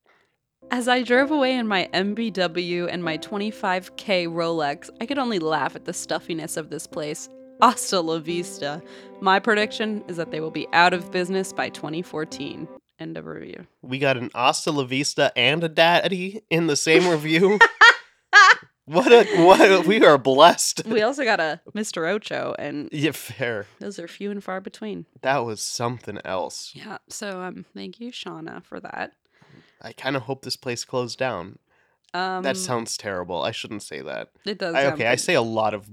B: As I drove away in my MBW and my 25k Rolex, I could only laugh at the stuffiness of this place. Hasta la vista. My prediction is that they will be out of business by 2014. End of review.
C: We got an Hasta La Vista and a Daddy in the same review. what a what? We are blessed.
B: We also got a Mr. Ocho, and
C: Yeah, fair.
B: those are few and far between.
C: That was something else.
B: Yeah, so um, thank you, Shauna, for that.
C: I kind of hope this place closed down.
B: Um,
C: that sounds terrible. I shouldn't say that.
B: It does.
C: I, okay, I say a lot of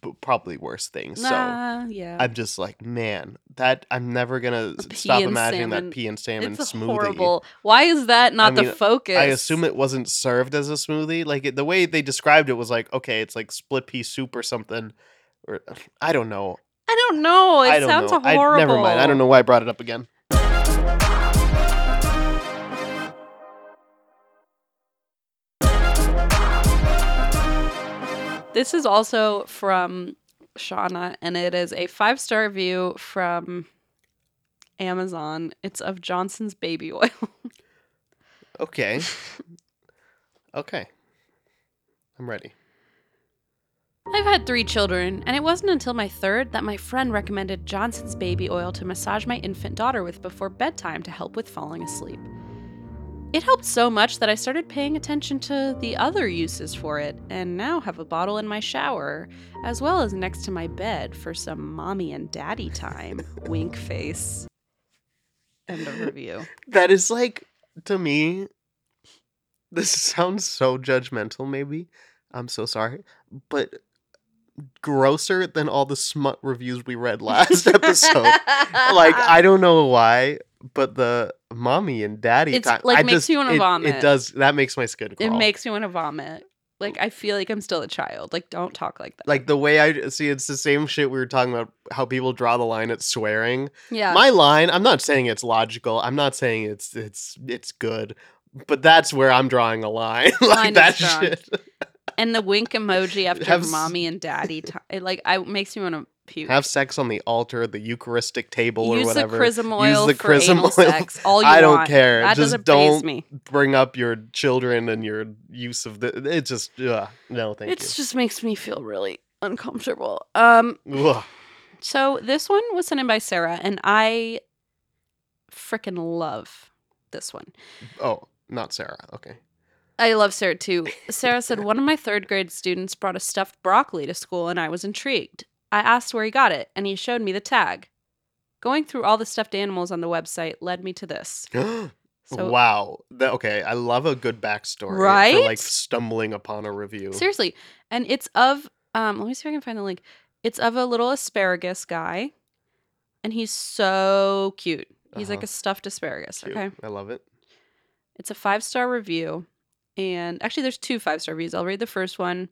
C: b- probably worse things. So
B: yeah.
C: I'm just like, man, that I'm never gonna stop imagining
B: salmon-
C: that pea and salmon
B: it's
C: smoothie.
B: horrible. Why is that not
C: mean,
B: the focus?
C: I assume it wasn't served as a smoothie. Like it, the way they described it was like, okay, it's like split pea soup or something. Or I don't know.
B: I don't know. It
C: I don't
B: sounds
C: know.
B: horrible.
C: I, never mind. I don't know why I brought it up again.
B: This is also from Shauna, and it is a five star review from Amazon. It's of Johnson's baby oil.
C: Okay. okay. I'm ready.
B: I've had three children, and it wasn't until my third that my friend recommended Johnson's baby oil to massage my infant daughter with before bedtime to help with falling asleep. It helped so much that I started paying attention to the other uses for it, and now have a bottle in my shower, as well as next to my bed for some mommy and daddy time. Wink face. End of review.
C: That is like to me. This sounds so judgmental. Maybe I'm so sorry, but grosser than all the smut reviews we read last episode. like I don't know why, but the mommy and daddy
B: It's,
C: time,
B: like,
C: I
B: makes
C: just,
B: you wanna
C: it,
B: vomit.
C: It does. That makes my skin
B: It makes me want to vomit. Like mm. I feel like I'm still a child. Like don't talk like that.
C: like the way I see. It's the same shit we were talking about. How people draw the line at swearing.
B: yeah.
C: My line. I'm not saying it's logical. I'm not saying it's it's it's good. But that's where I'm drawing a line. like
B: Mine is
C: that shit.
B: and the wink emoji after
C: Have
B: mommy and daddy it like I makes me want to puke.
C: Have sex on the altar, the Eucharistic table, or
B: Use the
C: whatever.
B: chrism oil
C: the
B: for
C: chrism
B: anal
C: oil.
B: sex. All you
C: I don't
B: want.
C: care.
B: That
C: Just don't
B: me.
C: Bring up your children and your use of the. It just. Ugh, no, thank you.
B: It just makes me feel really uncomfortable. Um.
C: Ugh.
B: So this one was sent in by Sarah, and I freaking love this one.
C: Oh, not Sarah. Okay.
B: I love Sarah too. Sarah said one of my third grade students brought a stuffed broccoli to school, and I was intrigued. I asked where he got it, and he showed me the tag. Going through all the stuffed animals on the website led me to this. So
C: wow. That, okay, I love a good backstory for
B: Right?
C: like stumbling upon a review.
B: seriously, and it's of um. Let me see if I can find the link. It's of a little asparagus guy, and he's so cute. He's like
C: Uh-huh.
B: a stuffed asparagus.
C: Cute.
B: Okay,
C: I love it.
B: it's a five star review, and actually, there's two five star reviews. I'll read the first one.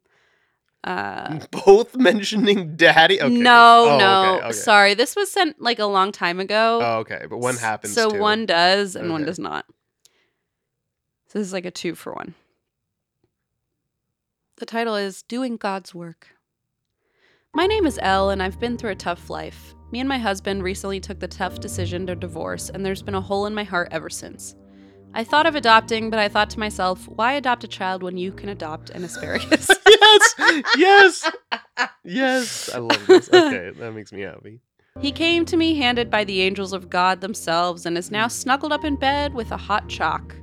B: Uh,
C: Both mentioning daddy. Okay.
B: No,
C: Oh,
B: no.
C: okay, okay.
B: Sorry. This was sent like a long time ago.
C: Oh, okay, but one happens.
B: So
C: too.
B: one does and one does not. So this is like a two for one. The title is Doing God's Work. My name is Elle, and I've been through a tough life. Me and my husband recently took the tough decision to divorce, and there's been a hole in my heart ever since. I thought of adopting, but I thought to myself, why adopt a child when you can adopt an asparagus?
C: yes, yes, yes. I love this. Okay, that makes me happy.
B: He came to me handed by the angels of God themselves and is now snuggled up in bed with a hot chalk.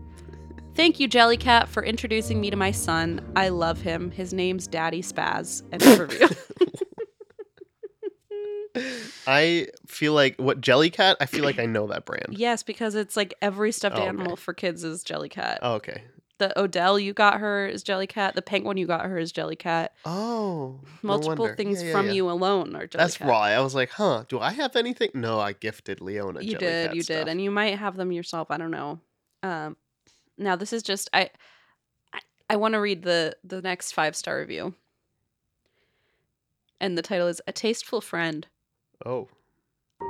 B: Thank you, Jellycat, for introducing me to my son. I love him. His name's Daddy Spaz. End of review.
C: I feel like what Jellycat. I feel like I know that brand.
B: yes, because it's like every stuffed
C: Oh, okay.
B: animal for kids is Jellycat.
C: Oh, okay.
B: The Odell you got her is Jellycat. The penguin you got her is Jellycat.
C: Oh,
B: Multiple
C: wonder.
B: things
C: Yeah, yeah,
B: from
C: yeah.
B: you alone are Jellycat.
C: That's why I was like, huh? Do I have anything? No, I gifted Leona.
B: you
C: Jellycat
B: did, you
C: stuff.
B: did, and you might have them yourself. I don't know. Um, now this is just I, I, I want to read the the next five star review, and the title is "A Tasteful Friend."
C: Oh,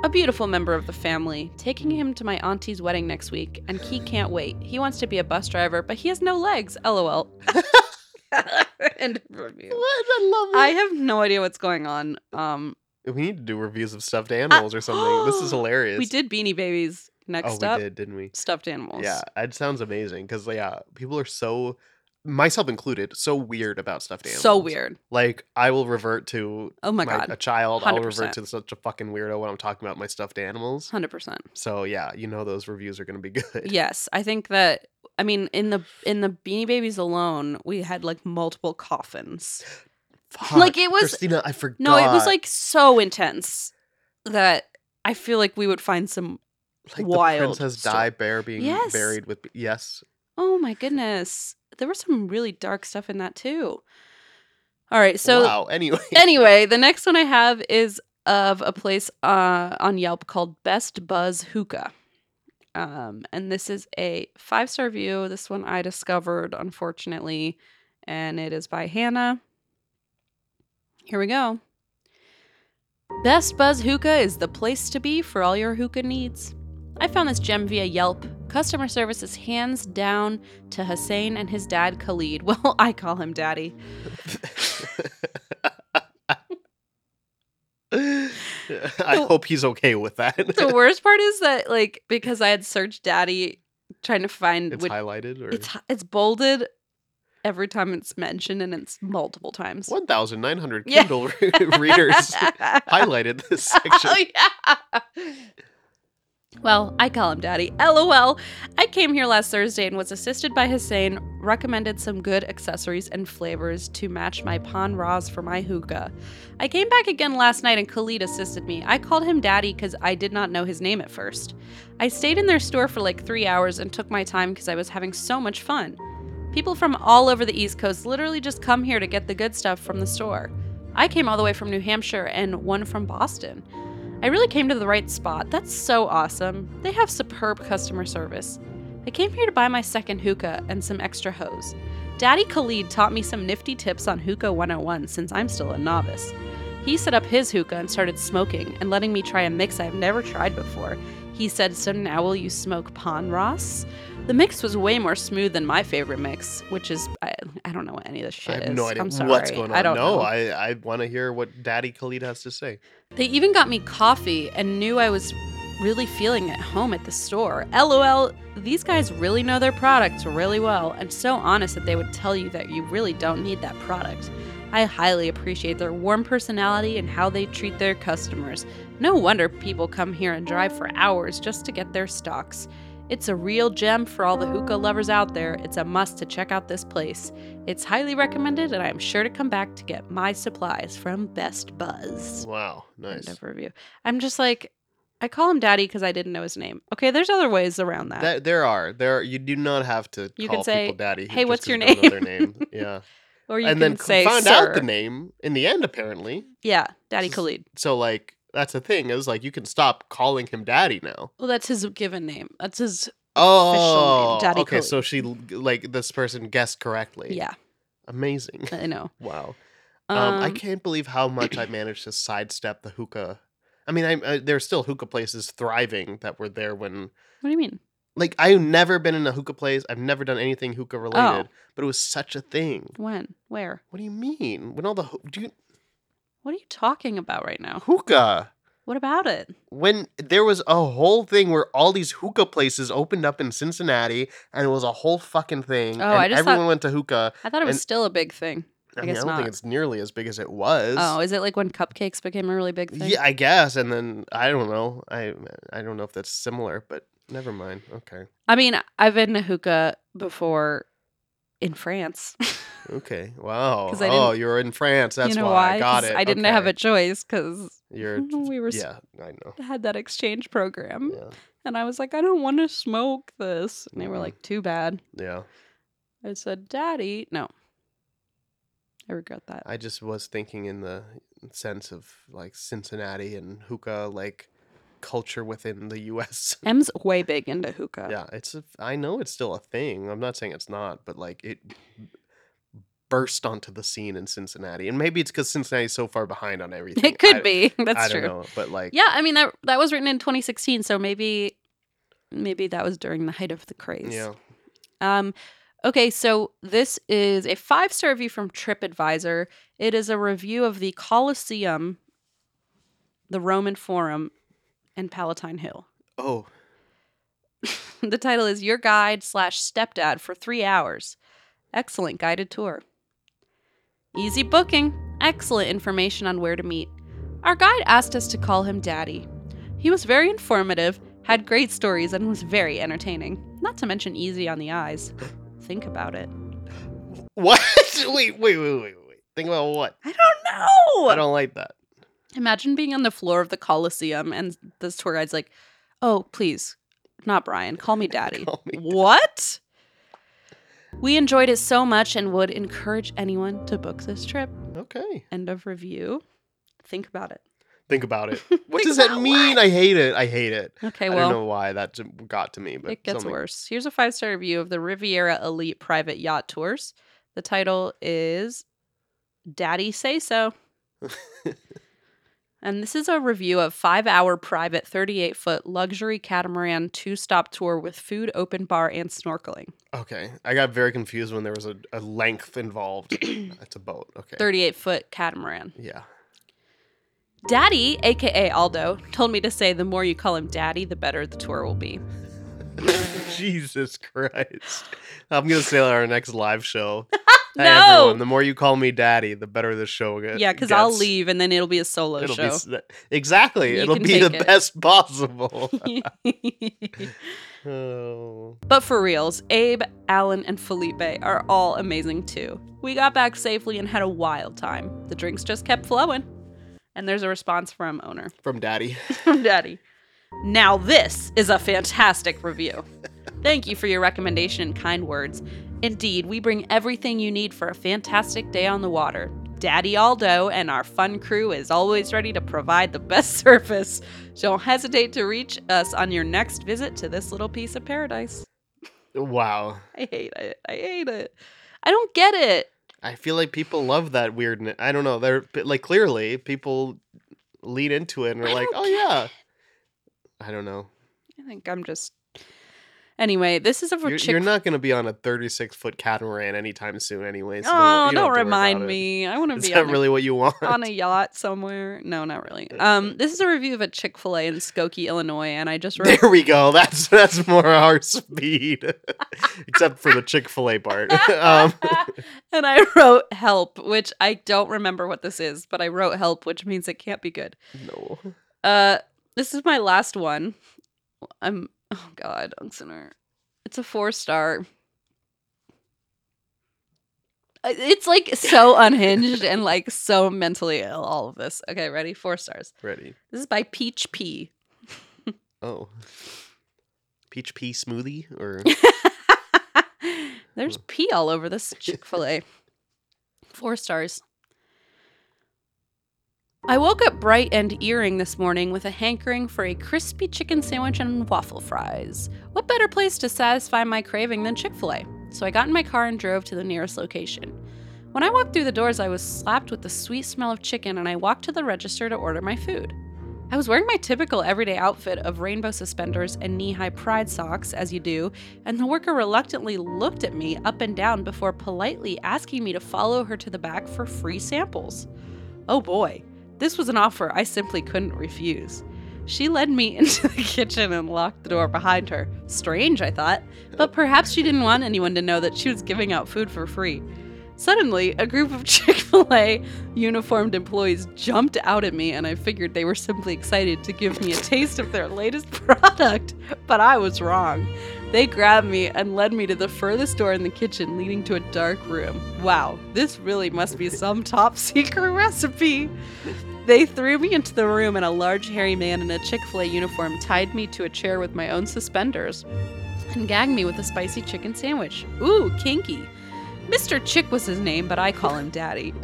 B: A beautiful member of the family, taking him to my auntie's wedding next week, and he can't wait. He wants to be a bus driver, but he has no legs. LOL. End of review.
C: what? I love it.
B: I have no idea what's going on. Um,
C: we need to do reviews of stuffed animals or something. this is hilarious.
B: we did Beanie Babies. Next
C: oh,
B: up,
C: we did, didn't we?
B: stuffed animals.
C: Yeah, it sounds amazing because yeah, people are so, myself included, so weird about stuffed animals.
B: so weird.
C: Like I will revert to
B: Oh my,
C: my-
B: god,
C: a child. i will revert to such a fucking weirdo when I'm talking about my stuffed animals.
B: hundred percent.
C: So yeah, you know those reviews are gonna be good.
B: Yes, I think that. I mean, in the in the Beanie Babies alone, we had like multiple coffins.
C: Fuck,
B: Like, it was-
C: Christina. I forgot.
B: No, it was like so intense that I feel like we would find some.
C: like
B: wild
C: the Princess die bear being
B: Yes.
C: buried with. Yes.
B: Oh my goodness, there was some really dark stuff in that too. All right, so
C: wow. Anyway.
B: anyway, the next one I have is of a place uh, on Yelp called Best Buzz Hookah. Um, and this is a five star review. This one I discovered, unfortunately, and it is by Hannah. Here we go. Best Buzz Hookah is the place to be for all your hookah needs. I found this gem via Yelp. Customer service is hands down to Hussein and his dad Khalid. Well, I call him daddy.
C: I hope he's okay with that.
B: the worst part is that like because I had searched daddy trying to find
C: it's
B: which
C: highlighted or
B: it's it's bolded every time it's mentioned and it's multiple times.
C: one thousand nine hundred
B: Yeah.
C: Kindle readers highlighted this oh, section.
B: Oh, yeah. Well, I call him Daddy. LOL. I came here last Thursday and was assisted by Hussein, recommended some good accessories and flavors to match my Pan Raas for my hookah. I came back again last night and Khalid assisted me. I called him Daddy because I did not know his name at first. I stayed in their store for like three hours and took my time because I was having so much fun. People from all over the East Coast literally just come here to get the good stuff from the store. I came all the way from New Hampshire and one from Boston. I really came to the right spot. That's so awesome. They have superb customer service. I came here to buy my second hookah and some extra hose. Daddy Khalid taught me some nifty tips on Hookah 101 since I'm still a novice. He set up his hookah and started smoking and letting me try a mix I've never tried before. He said, So now will you smoke Pan Raas? The mix was way more smooth than my favorite mix, which is, I, I don't know what any of this shit I
C: have
B: is.
C: no idea
B: I'm sorry.
C: what's going on.
B: I don't
C: no,
B: know.
C: I I want to hear what Daddy Khalid has to say.
B: They even got me coffee and knew I was really feeling at home at the store. LOL, these guys really know their products really well and so honest that they would tell you that you really don't need that product. I highly appreciate their warm personality and how they treat their customers. No wonder people come here and drive for hours just to get their stocks. It's a real gem for all the hookah lovers out there. It's a must to check out this place. It's highly recommended, and I'm sure to come back to get my supplies from Best Buzz.
C: Wow, nice.
B: End of review. I'm just like, I call him daddy because I didn't know his name. Okay, there's other ways around that.
C: That, there are there. You do not have to
B: You
C: call
B: can say,
C: people daddy.
B: "Hey, what's your
C: you don't their
B: name?"
C: name. Yeah,
B: or you
C: and
B: can
C: then
B: say,
C: find
B: sir.
C: out the name in the end. Apparently,
B: Yeah, Daddy Khalid.
C: so like that's the thing is like you can stop calling him daddy now.
B: Well, that's his given name. That's his.
C: Oh,
B: Daddy
C: okay. So she like this person guessed correctly.
B: Yeah,
C: amazing.
B: I know.
C: Wow. Um, I
B: Um,
C: can't believe how much I managed to sidestep the hookah. I mean, I, I there's still hookah places thriving that were there when,
B: What do you mean?
C: like, I've never been in a hookah place. I've never done anything hookah related,
B: Oh.
C: but it was such a thing.
B: When? Where?
C: What do you mean? When all the hoo- do you,
B: What are you talking about right now?
C: hookah?
B: What about it?
C: When there was a whole thing where all these hookah places opened up in Cincinnati, and it was a whole fucking thing,
B: Oh,
C: and
B: I just thought-
C: everyone went to hookah.
B: I thought it was
C: And-
B: still a big thing.
C: I, mean,
B: guess
C: I don't
B: not.
C: think it's nearly as big as it was.
B: Oh, is it like when cupcakes became a really big thing?
C: yeah, I guess. And then I don't know. I I don't know if that's similar, but never mind. Okay,
B: I mean, I've been to hookah before in France.
C: okay. Wow.
B: I
C: Oh, you're in France. That's
B: you know
C: why.
B: why?
C: I got it.
B: I didn't have a choice because we were
C: Yeah, I know.
B: had that exchange program,
C: Yeah.
B: and I was like, I don't want to smoke this, and they were
C: Mhm.
B: like, too bad.
C: Yeah.
B: I said, Daddy, no. I regret that.
C: I just was thinking in the sense of like Cincinnati and hookah, like culture within the U.S.
B: M's way big into hookah.
C: yeah, it's. A, I know it's still a thing. I'm not saying it's not, but like it burst onto the scene in Cincinnati, and maybe it's because Cincinnati's so far behind on everything.
B: It could
C: I-
B: be. That's
C: I
B: true.
C: don't know, but like,
B: Yeah, I mean that that was written in 2016, so maybe maybe that was during the height of the craze.
C: yeah.
B: Um, okay, so this is a five star review from TripAdvisor. It is a review of the Colosseum, the Roman Forum, and Palatine Hill.
C: Oh,
B: the title is Your Guide slash Stepdad for Three Hours. Excellent guided tour. Easy booking, excellent information on where to meet. Our guide asked us to call him Daddy. He was very informative, had great stories, and was very entertaining. Not to mention easy on the eyes. Think about it.
C: what? wait, wait, wait, wait, wait. Think about what?
B: I don't know.
C: I don't like that.
B: Imagine being on the floor of the Coliseum and this tour guide's like, "Oh, please, not Brian. Call me Daddy."
C: Call me
B: what? We enjoyed it so much and would encourage anyone to book this trip.
C: Okay.
B: End of review. Think about it.
C: Think about it. What does that mean? I hate it. I hate it.
B: Okay, well, I
C: don't know why that got to me, but
B: it gets
C: something-
B: worse. Here's a five star review of the Riviera Elite Private Yacht Tours. The title is Daddy Say So. and this is a review of five hour private 38 foot luxury catamaran two stop tour with food, open bar, and snorkeling.
C: Okay, I got very confused when there was a, a length involved. It's a boat. Okay.
B: 38 foot catamaran.
C: Yeah.
B: Daddy, aka Aldo, told me to say the more you call him Daddy, the better the tour will be.
C: Jesus Christ. I'm gonna say on our next live show. Hey,
B: No!
C: everyone, the more you call me daddy, the better the show gets.
B: Yeah, because I'll leave and then it'll be a solo
C: It'll
B: show.
C: be exactly.
B: You
C: It'll be the
B: it.
C: best possible. oh.
B: But for reals, Abe, Alan, and Felipe are all amazing too. We got back safely and had a wild time. The drinks just kept flowing. And there's a response from owner,
C: From daddy.
B: from Daddy. Now this is a fantastic review. Thank you for your recommendation and kind words. Indeed, we bring everything you need for a fantastic day on the water. Daddy Aldo and our fun crew is always ready to provide the best service. Don't hesitate to reach us on your next visit to this little piece of paradise.
C: Wow.
B: I hate it. I hate it. I don't get it.
C: I feel like people love that weirdness. I don't know. They're like clearly people lean into it and are like, "Oh yeah." I don't know.
B: I think I'm just. Anyway, this is a for
C: You're,
B: chick.
C: you're not going to be on a 36 foot catamaran anytime soon, anyways.
B: oh,
C: you have
B: don't remind
C: it.
B: me. I want to be.
C: Is that
B: on,
C: really what you want?
B: a, on a yacht somewhere. No, not really. Um, this is a review of a Chick Fil A in Skokie, Illinois, and I just wrote.
C: There we go. That's that's more our speed, except for the Chick Fil A part. um,
B: and I wrote help, which I don't remember what this is, but I wrote help, which means it can't be good.
C: no,
B: Uh, this is my last one. I'm oh god. It's a four star. It's like so unhinged and like so mentally ill. All of this. Okay, ready? Four stars.
C: ready.
B: This is by Peach P.
C: Oh, peach pea smoothie or
B: There's pee all over this Chick fil A. Four stars. I woke up bright and earring this morning with a hankering for a crispy chicken sandwich and waffle fries. What better place to satisfy my craving than Chick fil A? So I got in my car and drove to the nearest location. When I walked through the doors, I was slapped with the sweet smell of chicken and I walked to the register to order my food. I was wearing my typical everyday outfit of rainbow suspenders and knee high pride socks, as you do, and the worker reluctantly looked at me up and down before politely asking me to follow her to the back for free samples. Oh boy, this was an offer I simply couldn't refuse. She led me into the kitchen and locked the door behind her. Strange, I thought, but perhaps she didn't want anyone to know that she was giving out food for free. Suddenly, a group of Chick fil A uniformed employees jumped out at me, and I figured they were simply excited to give me a taste of their latest product. But I was wrong. They grabbed me and led me to the furthest door in the kitchen, leading to a dark room. Wow, this really must be some top secret recipe. They threw me into the room, and a large, hairy man in a Chick fil A uniform tied me to a chair with my own suspenders and gagged me with a spicy chicken sandwich. Ooh, kinky. Mr. Chick was his name, but I call him Daddy.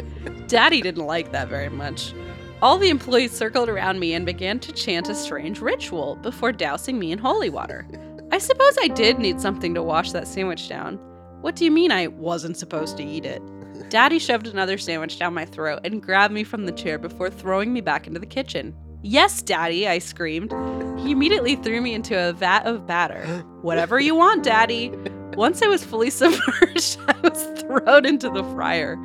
B: Daddy didn't like that very much. All the employees circled around me and began to chant a strange ritual before dousing me in holy water. I suppose I did need something to wash that sandwich down. What do you mean I wasn't supposed to eat it? Daddy shoved another sandwich down my throat and grabbed me from the chair before throwing me back into the kitchen. Yes, Daddy, I screamed. He immediately threw me into a vat of batter. Whatever you want, Daddy. Once I was fully submerged, I was thrown into the fryer.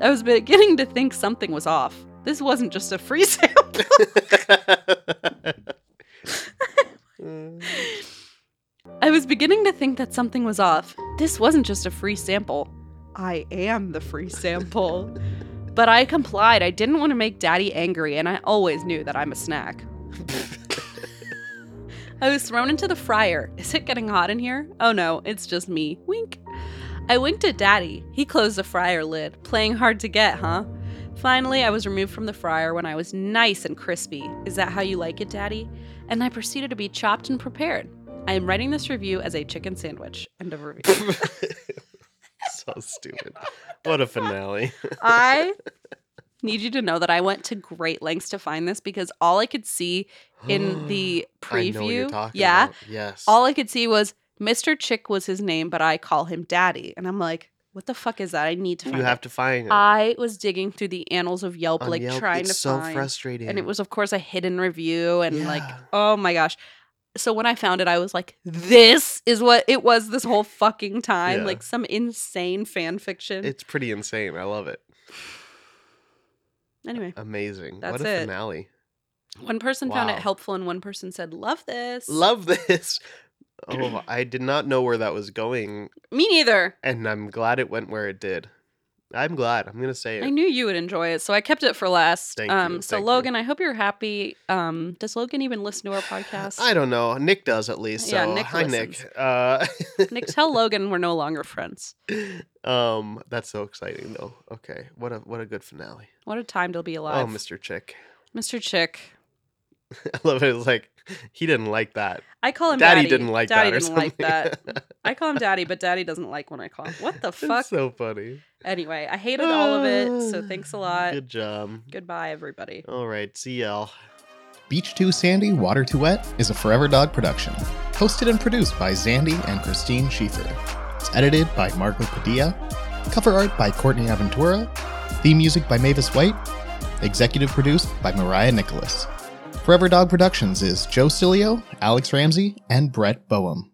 B: I was beginning to think something was off. This wasn't just a free sample. Mm. I was beginning to think that something was off. This wasn't just a free sample. I am the free sample. but I complied. I didn't want to make daddy angry, and I always knew that I'm a snack. I was thrown into the fryer. Is it getting hot in here? Oh no, it's just me. Wink. I winked at Daddy. He closed the fryer lid. Playing hard to get, huh? Finally, I was removed from the fryer when I was nice and crispy. Is that how you like it, Daddy? And I proceeded to be chopped and prepared. I am writing this review as a chicken sandwich. End of review.
C: so stupid. What a finale.
B: I need you to know that I went to great lengths to find this because all I could see in the
C: I know what you're
B: preview, yeah,
C: about. Yes.
B: all I could see was Mr. Chick was his name, but I call him Daddy, and I'm like, what the fuck is that? I need to find
C: you
B: it.
C: have to find it.
B: I was digging through the annals of Yelp,
C: On
B: like
C: Yelp,
B: trying
C: it's
B: to
C: so
B: find,
C: frustrating.
B: and it was of course a hidden review, and like, oh my gosh. So when I found it, I was like, "This is what it was this whole fucking time,
C: Yeah.
B: like some insane fan fiction."
C: It's pretty insane. I love it.
B: anyway,
C: Amazing.
B: That's
C: what a
B: it.
C: finale.
B: one person found it helpful, and one person said, "Love this."
C: Love this. Oh, I did not know where that was going,
B: Me neither.
C: and I'm glad it went where it did. I'm glad. I'm gonna say it.
B: I knew you would enjoy it, so I kept it for last.
C: Thank
B: um,
C: you,
B: so
C: thank you.
B: Logan, I hope you're happy. Um, does Logan even listen to our podcast?
C: I don't know. Nick does at least. So
B: Yeah, Nick
C: hi,
B: listens.
C: Nick. Uh,
B: Nick, tell Logan we're no longer friends.
C: um, that's so exciting though. Okay, what a what a good finale.
B: What a time to be alive,
C: Oh, Mr. Chick.
B: Mr. Chick.
C: I love it. It's like he didn't like that.
B: I call him
C: Daddy
B: Daddy.
C: didn't like
B: Daddy
C: that or
B: didn't like that. I call him Daddy, but Daddy doesn't like when I call him. What the
C: It's
B: fuck?
C: so funny.
B: Anyway, I hated all of it. So thanks a lot.
C: Good job.
B: Goodbye, everybody.
C: All right, CL.
D: Beach Too Sandy, Water Too Wet is a Forever Dog production. Hosted and produced by Xandy and Christine Schiefer. It's edited by Marco Padilla. Cover art by Courtney Aventura. Theme music by Mavus White. Executive produced by Mariah Nicholas. Forever Dog Productions is Joe Cilio, Alex Ramsey, and Brett Boehm.